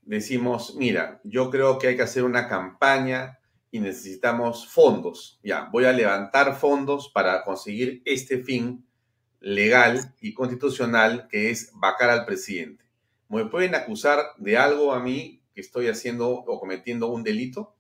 Decimos, mira, yo creo que hay que hacer una campaña y necesitamos fondos. Ya, voy a levantar fondos para conseguir este fin legal y constitucional que es vacar al presidente. ¿Me pueden acusar de algo a mí que estoy haciendo o cometiendo un delito?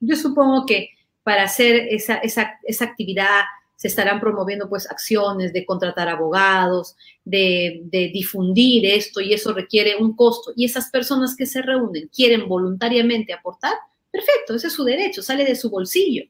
Yo supongo que para hacer esa, esa, esa actividad se estarán promoviendo pues acciones de contratar abogados, de, de, difundir esto y eso requiere un costo. Y esas personas que se reúnen quieren voluntariamente aportar, perfecto, ese es su derecho, sale de su bolsillo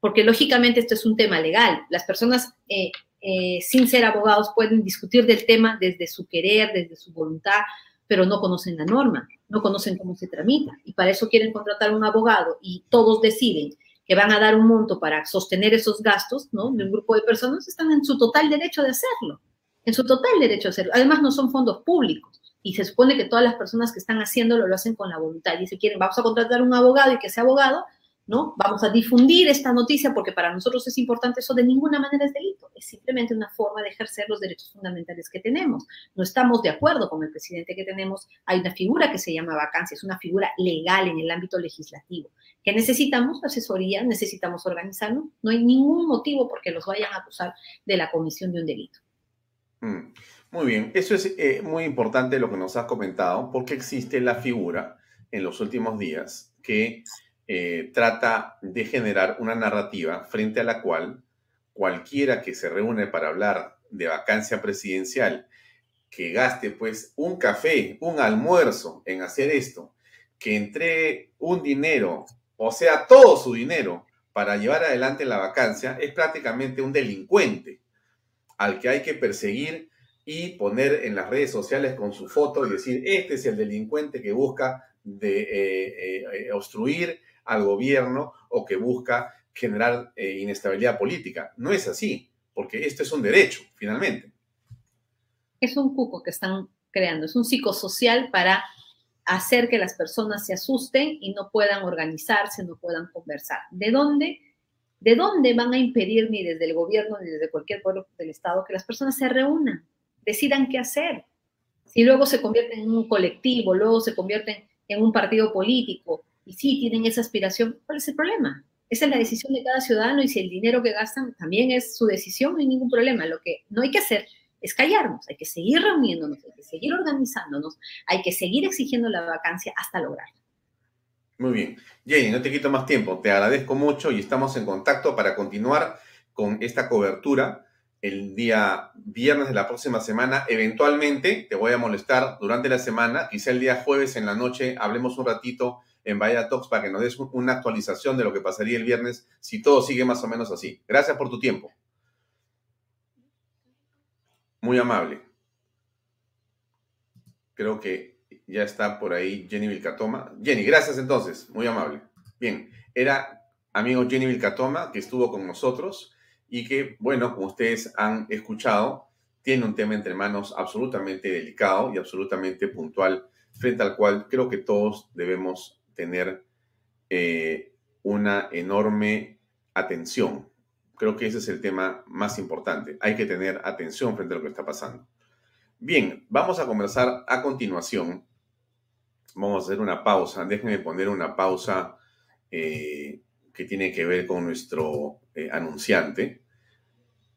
porque lógicamente esto es un tema legal. Las personas eh, eh, sin ser abogados pueden discutir del tema desde su querer, desde su voluntad, pero no conocen la norma, no conocen cómo se tramita y para eso quieren contratar un abogado y todos deciden que van a dar un monto para sostener esos gastos, ¿no? De un grupo de personas, están en su total derecho de hacerlo, en su total derecho de hacerlo. Además, no son fondos públicos y se supone que todas las personas que están haciéndolo lo hacen con la voluntad y si quieren, vamos a contratar un abogado y que sea abogado, ¿no? Vamos a difundir esta noticia porque para nosotros es importante, eso de ninguna manera es delito, es simplemente una forma de ejercer los derechos fundamentales que tenemos. No estamos de acuerdo con el presidente que tenemos, hay una figura que se llama vacancia, es una figura legal en el ámbito legislativo, que necesitamos asesoría, necesitamos organizarnos, no hay ningún motivo por que los vayan a acusar de la comisión de un delito. Mm, muy bien, eso es eh, muy importante lo que nos has comentado, porque existe la figura en los últimos días que eh, trata de generar una narrativa frente a la cual cualquiera que se reúne para hablar de vacancia presidencial, que gaste pues un café, un almuerzo en hacer esto, que entre un dinero, o sea, todo su dinero para llevar adelante la vacancia, es prácticamente un delincuente al que hay que perseguir y poner en las redes sociales con su foto y decir, este es el delincuente que busca de, eh, eh, obstruir al gobierno o que busca generar eh, inestabilidad política. No es así, porque esto es un derecho, finalmente. Es un cuco que están creando, es un psicosocial para hacer que las personas se asusten y no puedan organizarse, no puedan conversar. ¿De dónde? ¿De dónde van a impedir ni desde el gobierno ni desde cualquier pueblo del Estado que las personas se reúnan, decidan qué hacer? Si luego se convierten en un colectivo, luego se convierten en un partido político, y sí tienen esa aspiración, ¿cuál es el problema? Esa es la decisión de cada ciudadano y si el dinero que gastan también es su decisión, no hay ningún problema. Lo que no hay que hacer es callarnos, hay que seguir reuniéndonos, hay que seguir organizándonos, hay que seguir exigiendo la vacancia hasta lograrla. Muy bien. Jenny, no te quito más tiempo, te agradezco mucho y estamos en contacto para continuar con esta cobertura el día viernes de la próxima semana. Eventualmente te voy a molestar durante la semana, quizá el día jueves en la noche hablemos un ratito en Vaya Talks para que nos des una actualización de lo que pasaría el viernes si todo sigue más o menos así. Gracias por tu tiempo. Muy amable. Creo que ya está por ahí Jenny Vilcatoma. Jenny, gracias entonces. Muy amable. Bien, era amigo Jenny Vilcatoma que estuvo con nosotros y que, bueno, como ustedes han escuchado, tiene un tema entre manos absolutamente delicado y absolutamente puntual, frente al cual creo que todos debemos tener eh, una enorme atención. Creo que ese es el tema más importante. Hay que tener atención frente a lo que está pasando. Bien, vamos a conversar a continuación. Vamos a hacer una pausa. Déjenme poner una pausa eh, que tiene que ver con nuestro eh, anunciante.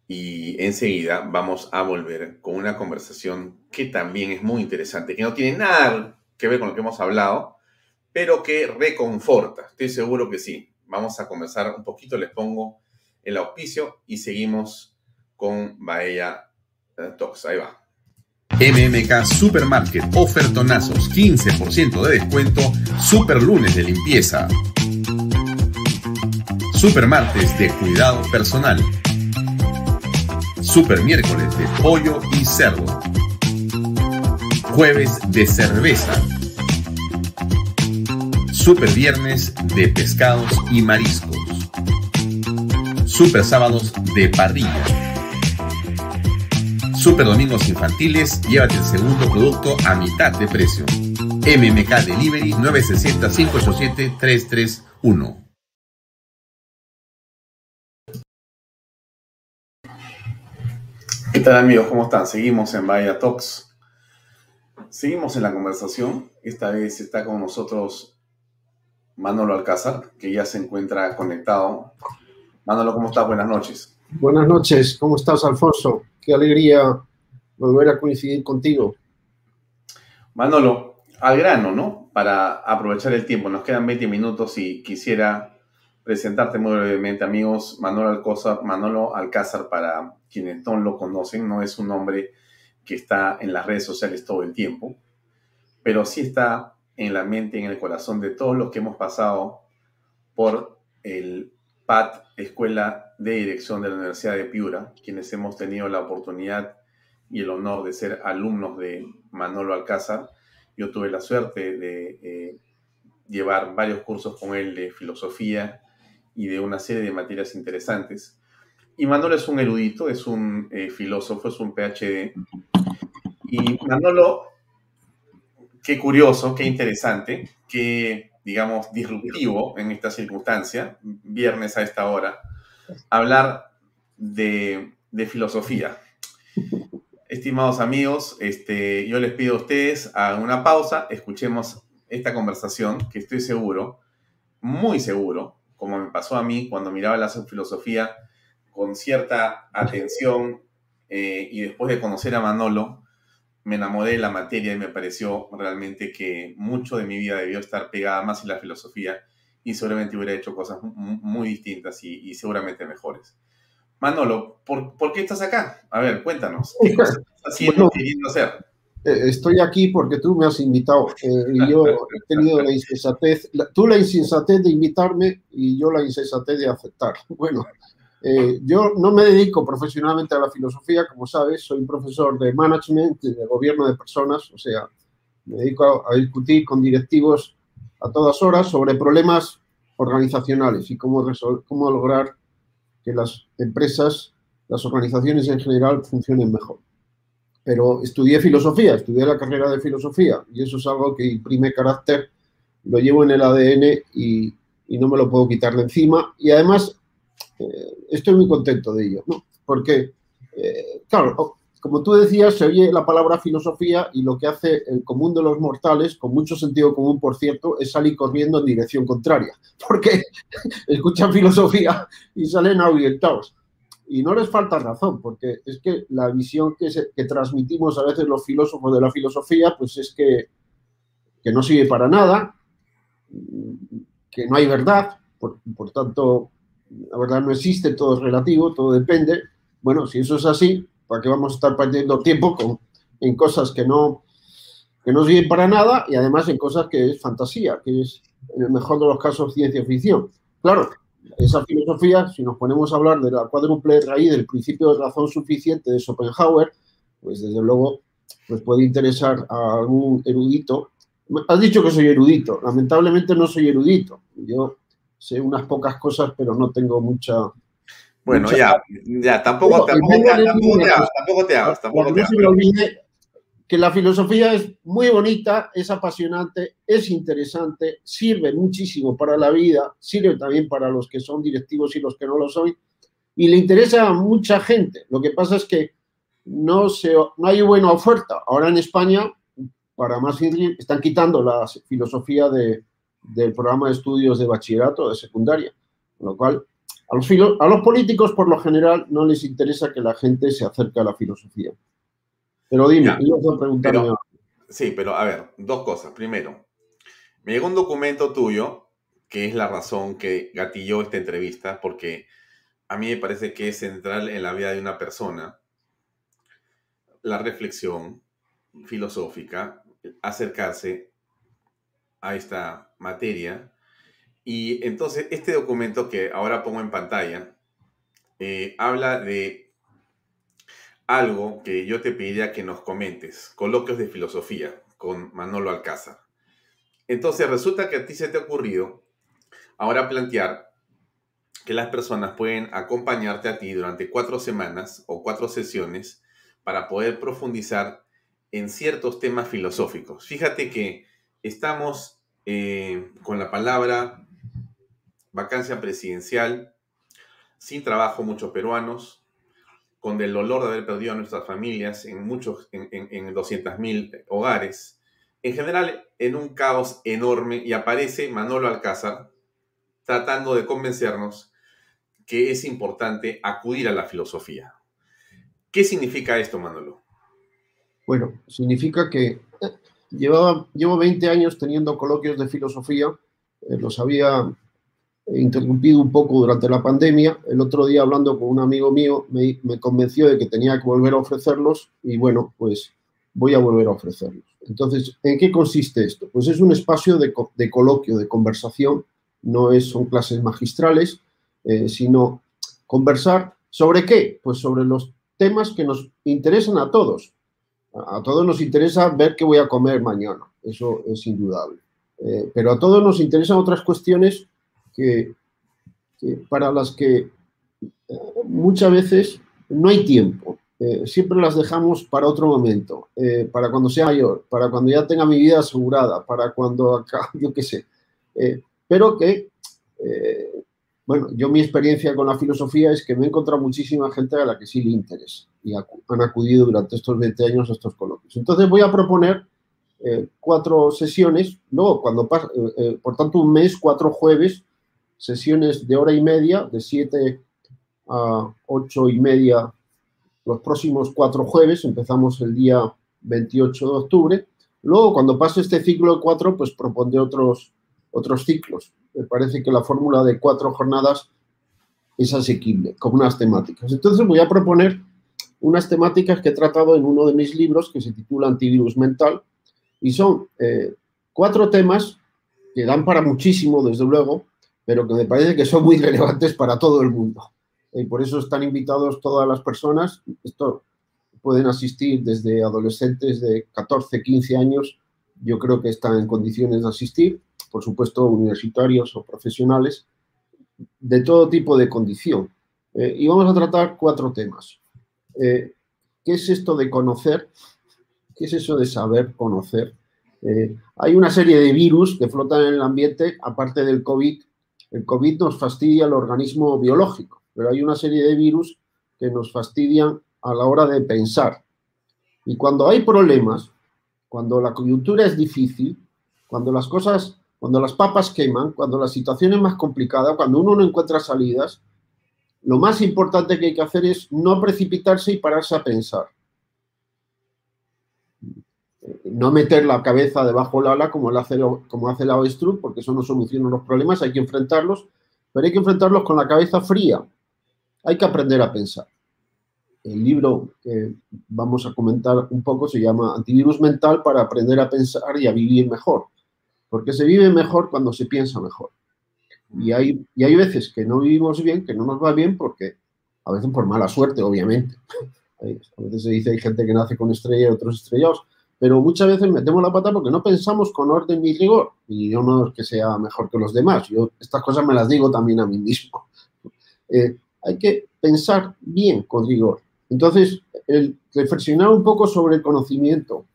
Y enseguida vamos a volver con una conversación que también es muy interesante, que no tiene nada que ver con lo que hemos hablado, pero que reconforta. Estoy seguro que sí. Vamos a comenzar un poquito, les pongo el auspicio y seguimos con Bahía eh, Talks. Ahí va. MMK Supermarket, ofertonazos, 15% de descuento, super lunes de limpieza. Super martes de cuidado personal. Super miércoles de pollo y cerdo. Jueves de cerveza Super Viernes de pescados y mariscos. Super Sábados de parrilla. Super Domingos Infantiles, llévate el segundo producto a mitad de precio. MMK Delivery 960-587-331. ¿Qué tal amigos? ¿Cómo están? Seguimos en Vaya Talks. Seguimos en la conversación. Esta vez está con nosotros Manolo Alcázar, que ya se encuentra conectado. Manolo, ¿cómo estás? Buenas noches. Buenas noches, ¿cómo estás, Alfonso? Qué alegría volver a coincidir contigo. Manolo, al grano, ¿no? Para aprovechar el tiempo, nos quedan 20 minutos y quisiera presentarte muy brevemente, amigos. Manolo Alcázar, Manolo Alcázar, para quienes no lo conocen, no es un hombre que está en las redes sociales todo el tiempo, pero sí está en la mente y en el corazón de todos los que hemos pasado por el PAT, Escuela de Dirección de la Universidad de Piura, quienes hemos tenido la oportunidad y el honor de ser alumnos de Manolo Alcázar. Yo tuve la suerte de eh, llevar varios cursos con él de filosofía y de una serie de materias interesantes. Y Manolo es un erudito, es un eh, filósofo, es un PhD. Y Manolo, qué curioso, qué interesante, qué, digamos, disruptivo en esta circunstancia, viernes a esta hora, hablar de, de filosofía. Estimados amigos, este, yo les pido a ustedes hagan una pausa, escuchemos esta conversación que estoy seguro, muy seguro, como me pasó a mí cuando miraba la filosofía con cierta atención eh, y después de conocer a Manolo, me enamoré de la materia y me pareció realmente que mucho de mi vida debió estar pegada más en la filosofía y seguramente hubiera hecho cosas muy distintas y seguramente mejores. Manolo, ¿por, qué estás acá? A ver, cuéntanos. ¿Qué estás haciendo, queriendo hacer? Eh, estoy aquí porque tú me has invitado eh, y yo he tenido la insensatez, tú la insensatez de invitarme y yo la insensatez de aceptar. Bueno, eh, yo no me dedico profesionalmente a la filosofía, como sabes, soy profesor de management, de gobierno de personas, o sea, me dedico a, a discutir con directivos a todas horas sobre problemas organizacionales y cómo, cómo lograr que las empresas, las organizaciones en general funcionen mejor. Pero estudié filosofía, estudié la carrera de filosofía y eso es algo que imprime carácter, lo llevo en el ADN y, no me lo puedo quitar de encima. Y además eh, estoy muy contento de ello, ¿no? Porque, eh, claro, como tú decías, se oye la palabra filosofía y lo que hace el común de los mortales, con mucho sentido común, por cierto, es salir corriendo en dirección contraria, porque escuchan filosofía y salen ahuyentados. Y no les falta razón, porque es que la visión que, que transmitimos a veces los filósofos de la filosofía, pues es que, que no sirve para nada, que no hay verdad, por, por tanto, la verdad no existe, todo es relativo, todo depende. Bueno, si eso es así, ¿Para qué vamos a estar perdiendo tiempo con, en cosas que no, que no sirven para nada y además en cosas que es fantasía, que es en el mejor de los casos ciencia ficción? Claro, esa filosofía, si nos ponemos a hablar de la cuádruple raíz del principio de razón suficiente de Schopenhauer, pues desde luego pues puede interesar a algún erudito. Has dicho que soy erudito. Lamentablemente no soy erudito. Yo sé unas pocas cosas, pero no tengo mucha bueno, ya, ya, tampoco, tampoco, te, hagas, tampoco te hagas, tampoco te hagas. No olvide que la filosofía es muy bonita, es apasionante, es interesante, sirve muchísimo para la vida, sirve también para los que son directivos y los que no lo son, y le interesa a mucha gente. Lo que pasa es que no, se, no hay buena oferta. Ahora en España, para más están quitando la filosofía de, del programa de estudios de bachillerato, de secundaria, lo cual a los políticos, por lo general, no les interesa que la gente se acerque a la filosofía. Pero dime, yo a preguntarme. sí, pero a ver, dos cosas. Primero, me llegó un documento tuyo, que es la razón que gatilló esta entrevista, porque a mí me parece que es central en la vida de una persona la reflexión filosófica, acercarse a esta materia y entonces este documento que ahora pongo en pantalla eh, habla de algo que yo te pediría que nos comentes, coloquios de filosofía con Manolo Alcázar. Entonces resulta que a ti se te ha ocurrido ahora plantear que las personas pueden acompañarte a ti durante cuatro semanas o cuatro sesiones para poder profundizar en ciertos temas filosóficos. Fíjate que estamos eh, con la palabra vacancia presidencial, sin trabajo muchos peruanos, con el dolor de haber perdido a nuestras familias en muchos, en, en, 200.000 hogares, en general en un caos enorme y aparece Manolo Alcázar tratando de convencernos que es importante acudir a la filosofía. ¿Qué significa esto, Manolo? Bueno, significa que eh, llevaba, llevo 20 años teniendo coloquios de filosofía, eh, los había interrumpido un poco durante la pandemia. El otro día hablando con un amigo mío me, convenció de que tenía que volver a ofrecerlos y bueno, pues voy a volver a ofrecerlos. Entonces, ¿en qué consiste esto? Pues es un espacio de, coloquio, de conversación, no es, son clases magistrales, sino conversar sobre qué, pues sobre los temas que nos interesan a todos. A todos nos interesa ver qué voy a comer mañana, eso es indudable. pero a todos nos interesan otras cuestiones que, para las que muchas veces no hay tiempo. Eh, siempre las dejamos para otro momento, eh, para cuando sea mayor, para cuando ya tenga mi vida asegurada, para cuando acá, yo qué sé. Eh, pero que, bueno, yo mi experiencia con la filosofía es que me he encontrado muchísima gente a la que sí le interesa y han acudido durante estos 20 años a estos coloquios. Entonces voy a proponer cuatro sesiones, luego cuando por tanto un mes, cuatro jueves, sesiones de hora y media, de siete a ocho y media los próximos cuatro jueves, empezamos el día 28 de octubre. Luego, cuando pase este ciclo de cuatro, pues propondré otros, otros ciclos. Me parece que la fórmula de cuatro jornadas es asequible, con unas temáticas. Entonces voy a proponer unas temáticas que he tratado en uno de mis libros que se titula Antivirus Mental y son eh, cuatro temas que dan para muchísimo, desde luego, pero que me parece que son muy relevantes para todo el mundo y por eso están invitados todas las personas. Esto pueden asistir desde adolescentes de 14, 15 años, yo creo que están en condiciones de asistir, por supuesto universitarios o profesionales, de todo tipo de condición. Eh, y vamos a tratar cuatro temas. Eh, ¿Qué es esto de conocer? ¿Qué es eso de saber conocer? Eh, hay una serie de virus que flotan en el ambiente, aparte del COVID. El COVID nos fastidia el organismo biológico pero hay una serie de virus que nos fastidian a la hora de pensar. Y cuando hay problemas, cuando la coyuntura es difícil, cuando las cosas, cuando las papas queman, cuando la situación es más complicada, cuando uno no encuentra salidas, lo más importante que hay que hacer es no precipitarse y pararse a pensar. No meter la cabeza debajo del ala como, hace, como hace la avestruz, porque eso no soluciona los problemas, hay que enfrentarlos, pero hay que enfrentarlos con la cabeza fría, hay que aprender a pensar. El libro que vamos a comentar un poco se llama Antivirus Mental para aprender a pensar y a vivir mejor, porque se vive mejor cuando se piensa mejor. Y hay, y hay veces que no vivimos bien, que no nos va bien, porque a veces por mala suerte, obviamente. A veces se dice hay gente que nace con estrella y otros estrellados, pero muchas veces metemos la pata porque no pensamos con orden y rigor. Y yo no es que sea mejor que los demás, yo estas cosas me las digo también a mí mismo. Eh, hay que pensar bien con rigor. Entonces, el reflexionar un poco sobre el conocimiento,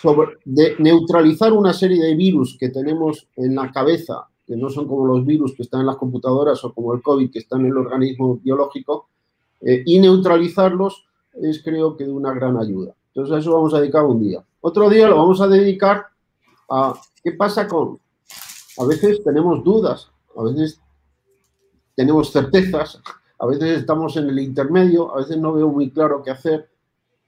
sobre neutralizar una serie de virus que tenemos en la cabeza, que no son como los virus que están en las computadoras o como el COVID que están en el organismo biológico, eh, y neutralizarlos es creo que de una gran ayuda. Entonces a eso vamos a dedicar un día. Otro día lo vamos a dedicar a qué pasa con, a veces tenemos dudas, a veces tenemos certezas, a veces estamos en el intermedio, a veces no veo muy claro qué hacer.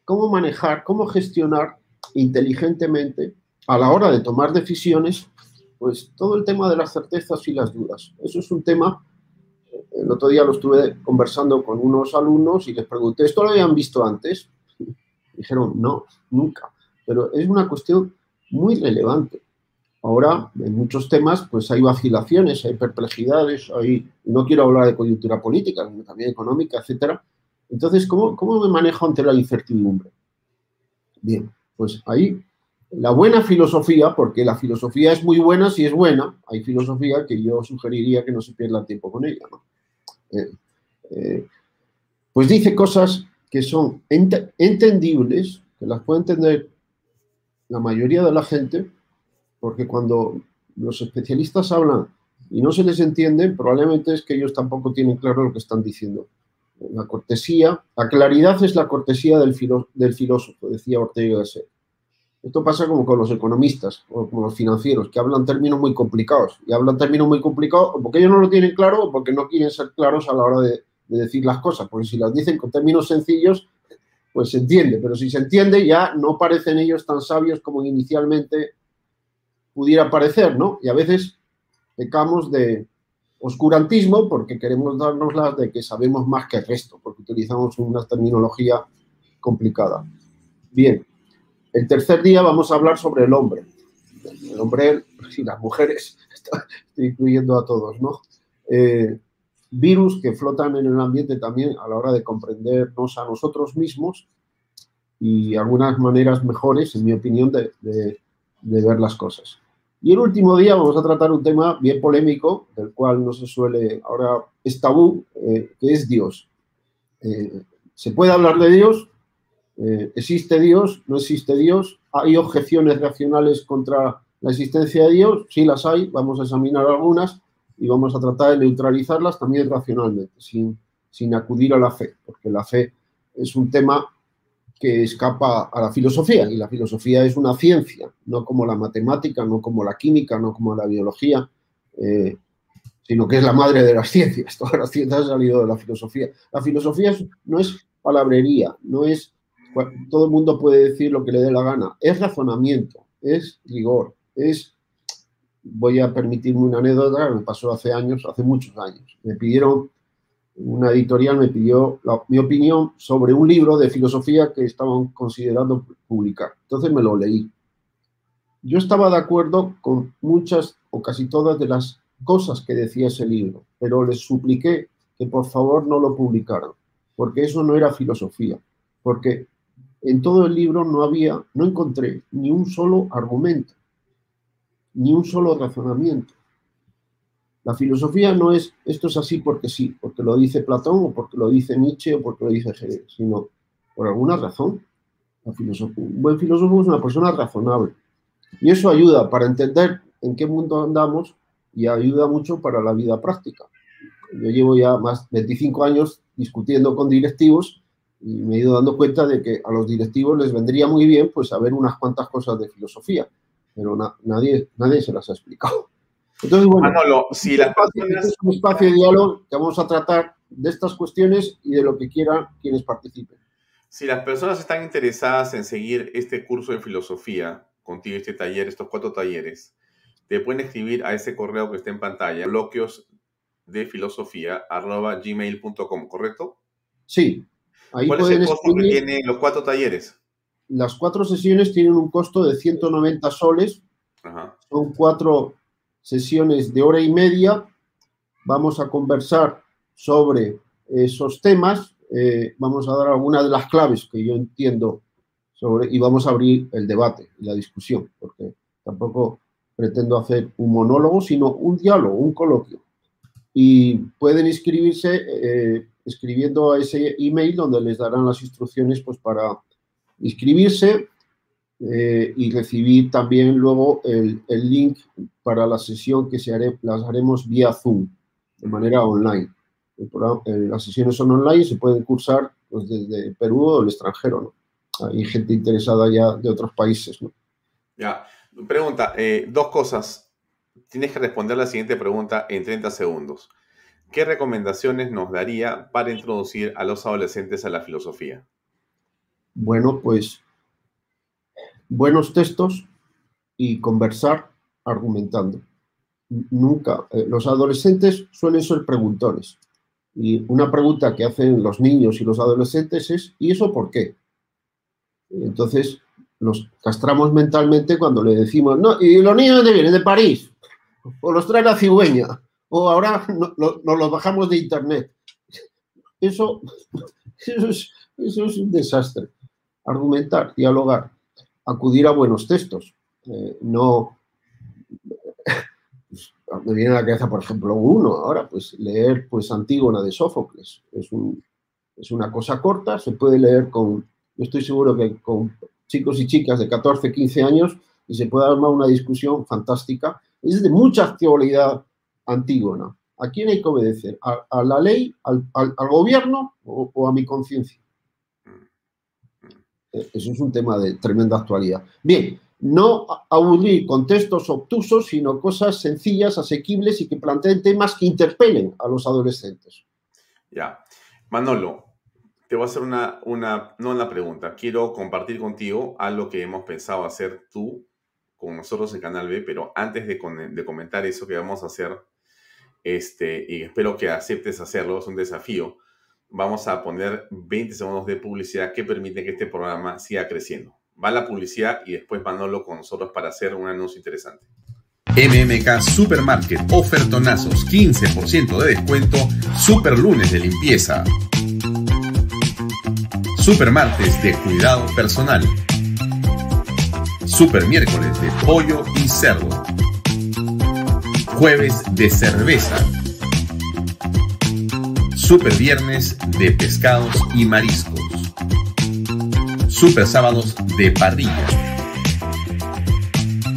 ¿Cómo manejar, cómo gestionar inteligentemente a la hora de tomar decisiones, pues todo el tema de las certezas y las dudas? Eso es un tema, el otro día lo estuve conversando con unos alumnos y les pregunté, ¿esto lo habían visto antes? Dijeron, no, nunca. Pero es una cuestión muy relevante. Ahora, en muchos temas, pues hay vacilaciones, hay perplejidades, hay, no quiero hablar de coyuntura política, sino también económica, etcétera. Entonces, ¿cómo, ¿cómo me manejo ante la incertidumbre? Bien, pues ahí la buena filosofía, porque la filosofía es muy buena si es buena, hay filosofía que yo sugeriría que no se pierda tiempo con ella, ¿no? Eh, eh, pues dice cosas que son entendibles, que las puede entender la mayoría de la gente, porque cuando los especialistas hablan y no se les entiende, probablemente es que ellos tampoco tienen claro lo que están diciendo. La cortesía, la claridad es la cortesía del, filósofo, decía Ortega Gasset. Esto pasa como con los economistas o con los financieros, que hablan términos muy complicados. Y hablan términos muy complicados porque ellos no lo tienen claro o porque no quieren ser claros a la hora de, de decir las cosas. Porque si las dicen con términos sencillos, pues se entiende. Pero si se entiende, ya no parecen ellos tan sabios como inicialmente pudiera parecer, ¿no? Y a veces pecamos de oscurantismo porque queremos darnos las de que sabemos más que el resto, porque utilizamos una terminología complicada. Bien, el tercer día vamos a hablar sobre el hombre. El hombre y las mujeres, estoy incluyendo a todos, ¿no? Eh, virus que flotan en el ambiente también a la hora de comprendernos a nosotros mismos y algunas maneras mejores, en mi opinión, de, ver las cosas. Y el último día vamos a tratar un tema bien polémico, del cual no se suele, ahora es tabú, eh, que es Dios. Eh, ¿Se puede hablar de Dios? Eh, ¿Existe Dios? ¿No existe Dios? ¿Hay objeciones racionales contra la existencia de Dios? Sí las hay, vamos a examinar algunas y vamos a tratar de neutralizarlas también racionalmente, sin, sin acudir a la fe, porque la fe es un tema que escapa a la filosofía y la filosofía es una ciencia, no como la matemática, no como la química, no como la biología, eh, sino que es la madre de las ciencias. Todas las ciencias han salido de la filosofía. La filosofía no es palabrería, no es todo el mundo puede decir lo que le dé la gana, es razonamiento, es rigor, es voy a permitirme una anécdota me pasó hace años, hace muchos años. Me pidieron, una editorial me pidió mi opinión sobre un libro de filosofía que estaban considerando publicar. Entonces me lo leí. Yo estaba de acuerdo con muchas o casi todas de las cosas que decía ese libro, pero les supliqué que por favor no lo publicaran, porque eso no era filosofía, porque en todo el libro no había, no encontré ni un solo argumento ni un solo razonamiento. La filosofía no es esto es así porque sí, porque lo dice Platón o porque lo dice Nietzsche o porque lo dice Hegel, sino por alguna razón. un buen filósofo es una persona razonable. Y eso ayuda para entender en qué mundo andamos y ayuda mucho para la vida práctica. Yo llevo ya más de 25 años discutiendo con directivos y me he ido dando cuenta de que a los directivos les vendría muy bien pues saber unas cuantas cosas de filosofía pero nadie, nadie se las ha explicado. Entonces, bueno, si la es un espacio de diálogo que vamos a tratar de estas cuestiones y de lo que quieran quienes participen. Si las personas están interesadas en seguir este curso de filosofía, contigo este taller, estos cuatro talleres, te pueden escribir a ese correo que está en pantalla, bloqueos de filosofía gmail.com, ¿correcto? Sí. Ahí ¿Cuál es el costo que tienen los cuatro talleres? Las cuatro sesiones tienen un costo de 190 soles. Son cuatro sesiones de hora y media. Vamos a conversar sobre esos temas. Eh, vamos a dar algunas de las claves que yo entiendo sobre y vamos a abrir el debate y la discusión, porque tampoco pretendo hacer un monólogo, sino un diálogo, un coloquio. Y pueden inscribirse eh, escribiendo a ese email donde les darán las instrucciones pues, para inscribirse eh, y recibir también luego el, link para la sesión que se haré, las haremos vía Zoom, de manera online. Eh, las sesiones son online y se pueden cursar pues, desde Perú o el extranjero. Hay gente interesada ya de otros países. Ya, pregunta, eh, dos cosas. Tienes que responder la siguiente pregunta en 30 segundos. ¿Qué recomendaciones nos daría para introducir a los adolescentes a la filosofía? Bueno, pues buenos textos y conversar argumentando. Nunca, eh, los adolescentes suelen ser preguntones. Y una pregunta que hacen los niños y los adolescentes es, ¿y eso por qué? Entonces, los castramos mentalmente cuando le decimos, no, ¿y los niños de vienen? De París. O los trae la cigüeña. O ahora nos los bajamos de internet. Eso, eso es un desastre argumentar, dialogar, acudir a buenos textos. Eh, no. Me viene a la cabeza, por ejemplo, uno ahora, pues leer pues Antígona de Sófocles. Es, es una cosa corta, se puede leer con, yo estoy seguro que con chicos y chicas de 14, 15 años y se puede armar una discusión fantástica. Es de mucha actualidad Antígona. ¿A quién hay que obedecer? ¿A, la ley, al, gobierno o a mi conciencia? Eso es un tema de tremenda actualidad. Bien, no aburrir con textos obtusos, sino cosas sencillas, asequibles y que planteen temas que interpelen a los adolescentes. Ya. Manolo, te voy a hacer una, una, no una pregunta, quiero compartir contigo algo que hemos pensado hacer tú con nosotros en Canal B, pero antes de, de comentar eso que vamos a hacer, este, y espero que aceptes hacerlo, es un desafío, vamos a poner 20 segundos de publicidad que permite que este programa siga creciendo. Va la publicidad y después Manolo con nosotros para hacer un anuncio interesante. MMK Supermarket, ofertonazos, 15% de descuento, super lunes de limpieza. Supermartes de cuidado personal. Super miércoles de pollo y cerdo. Jueves de cerveza. Super viernes de pescados y mariscos. Super sábados de parrilla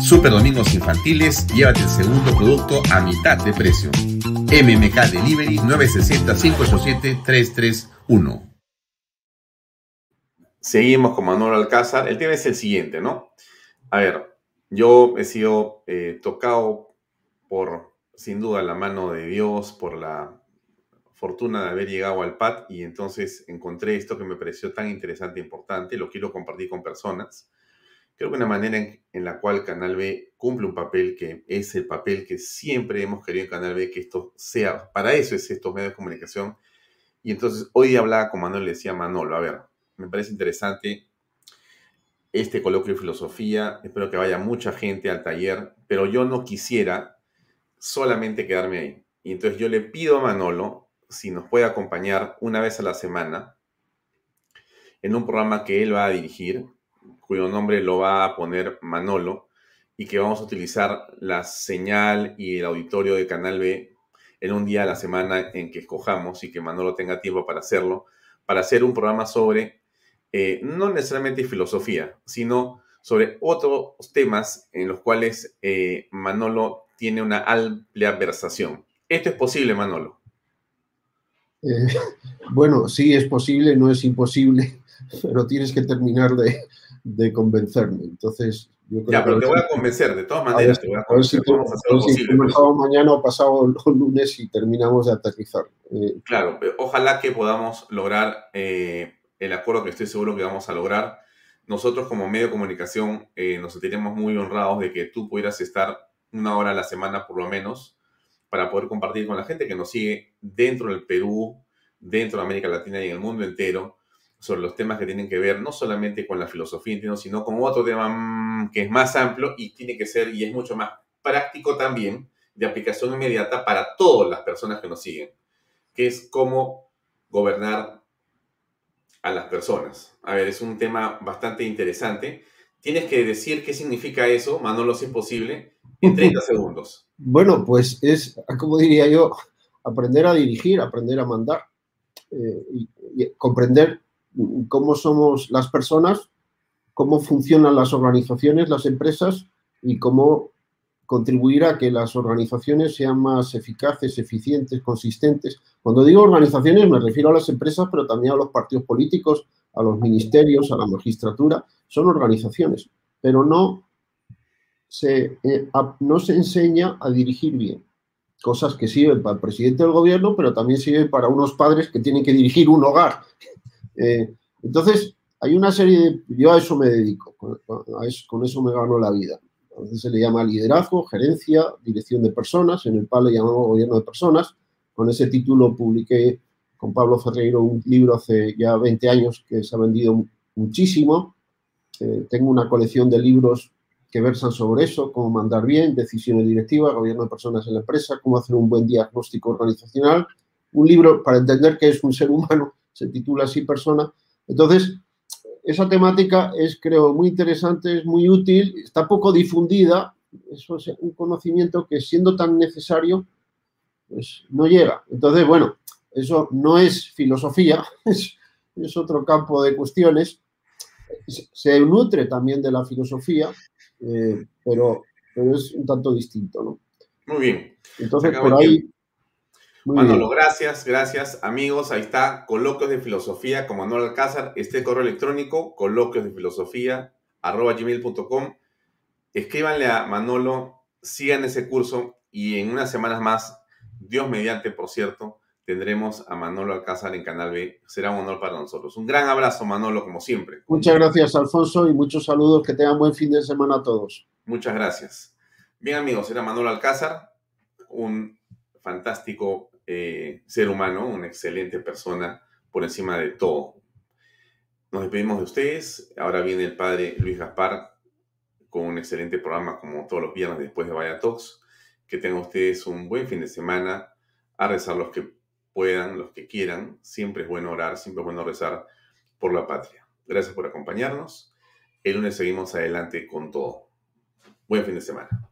Super Domingos Infantiles, llévate el segundo producto a mitad de precio. MMK Delivery 960-587-331. Seguimos con Manuel Alcázar. El tema es el siguiente, ¿no? A ver, yo he sido eh, tocado por, sin duda, la mano de Dios, por la fortuna de haber llegado al PAD y entonces encontré esto que me pareció tan interesante e importante. Lo quiero compartir con personas Creo que una manera en, la cual Canal B cumple un papel que es el papel que siempre hemos querido en Canal B, que esto sea, para eso es estos medios de comunicación. Y entonces hoy hablaba con Manuel y le decía, Manolo, a ver, me parece interesante este coloquio de filosofía, espero que vaya mucha gente al taller, pero yo no quisiera solamente quedarme ahí. Y entonces yo le pido a Manolo si nos puede acompañar una vez a la semana en un programa que él va a dirigir, cuyo nombre lo va a poner Manolo, y que vamos a utilizar la señal y el auditorio de Canal B en un día a la semana en que escojamos y que Manolo tenga tiempo para hacerlo, para hacer un programa sobre, eh, no necesariamente filosofía, sino sobre otros temas en los cuales eh, Manolo tiene una amplia versación. ¿Esto es posible, Manolo? Eh, bueno, sí es posible, no es imposible, pero tienes que terminar de, de convencerme. Entonces, yo creo ya, pero te voy a convencer, de todas maneras. A ver, si, comenzamos mañana o pasado el lunes y terminamos de aterrizar. Eh, claro, ojalá que podamos lograr eh, el acuerdo que estoy seguro que vamos a lograr. Nosotros como medio de comunicación eh, nos sentiremos muy honrados de que tú pudieras estar una hora a la semana por lo menos para poder compartir con la gente que nos sigue dentro del Perú, dentro de América Latina y en el mundo entero sobre los temas que tienen que ver no solamente con la filosofía, sino con otro tema mm, que es más amplio y tiene que ser y es mucho más práctico también, de aplicación inmediata para todas las personas que nos siguen, que es cómo gobernar a las personas. A ver, es un tema bastante interesante. Tienes que decir qué significa eso, Manolo, si es posible, 30 segundos. Bueno, pues es, como diría yo, aprender a dirigir, aprender a mandar eh, y comprender cómo somos las personas, cómo funcionan las organizaciones, las empresas y cómo contribuir a que las organizaciones sean más eficaces, eficientes, consistentes. Cuando digo organizaciones me refiero a las empresas, pero también a los partidos políticos, a los ministerios, a la magistratura. Son organizaciones, pero no eh, no se enseña a dirigir bien. Cosas que sirven para el presidente del gobierno, pero también sirven para unos padres que tienen que dirigir un hogar eh, entonces, hay una serie de... Yo a eso me dedico, con eso me gano la vida. A veces se le llama liderazgo, gerencia, dirección de personas. En el PAL le llamamos gobierno de personas. Con ese título publiqué con Pablo Ferreiro un libro hace ya 20 años que se ha vendido muchísimo. Eh, tengo una colección de libros que versan sobre eso, cómo mandar bien, decisiones directivas, gobierno de personas en la empresa, cómo hacer un buen diagnóstico organizacional. Un libro para entender qué es un ser humano se titula así persona. Entonces, esa temática es, creo, muy interesante, es muy útil, está poco difundida, eso es un conocimiento que siendo tan necesario, pues no llega. Entonces, bueno, eso no es filosofía, es, otro campo de cuestiones. Se nutre también de la filosofía, eh, pero, pero es un tanto distinto, ¿no? Muy bien. Entonces, por ahí, Manolo, gracias, gracias. Amigos, ahí está, coloquios de filosofía con Manuel Alcázar. Este correo electrónico, coloquios de filosofía, arroba gmail.com. Escríbanle a Manolo, sigan ese curso y en unas semanas más, Dios mediante, por cierto, tendremos a Manolo Alcázar en Canal B. Será un honor para nosotros. Un gran abrazo, Manolo, como siempre. Muchas gracias, Alfonso, y muchos saludos. Que tengan buen fin de semana a todos. Muchas gracias. Bien, amigos, era Manolo Alcázar, un fantástico eh, ser humano, una excelente persona por encima de todo. Nos despedimos de ustedes. Ahora viene el padre Luis Gaspar con un excelente programa como todos los viernes después de Vaya Talks. Que tengan ustedes un buen fin de semana, a rezar los que puedan, los que quieran. Siempre es bueno orar, siempre es bueno rezar por la patria. Gracias por acompañarnos. El lunes seguimos adelante con todo. Buen fin de semana.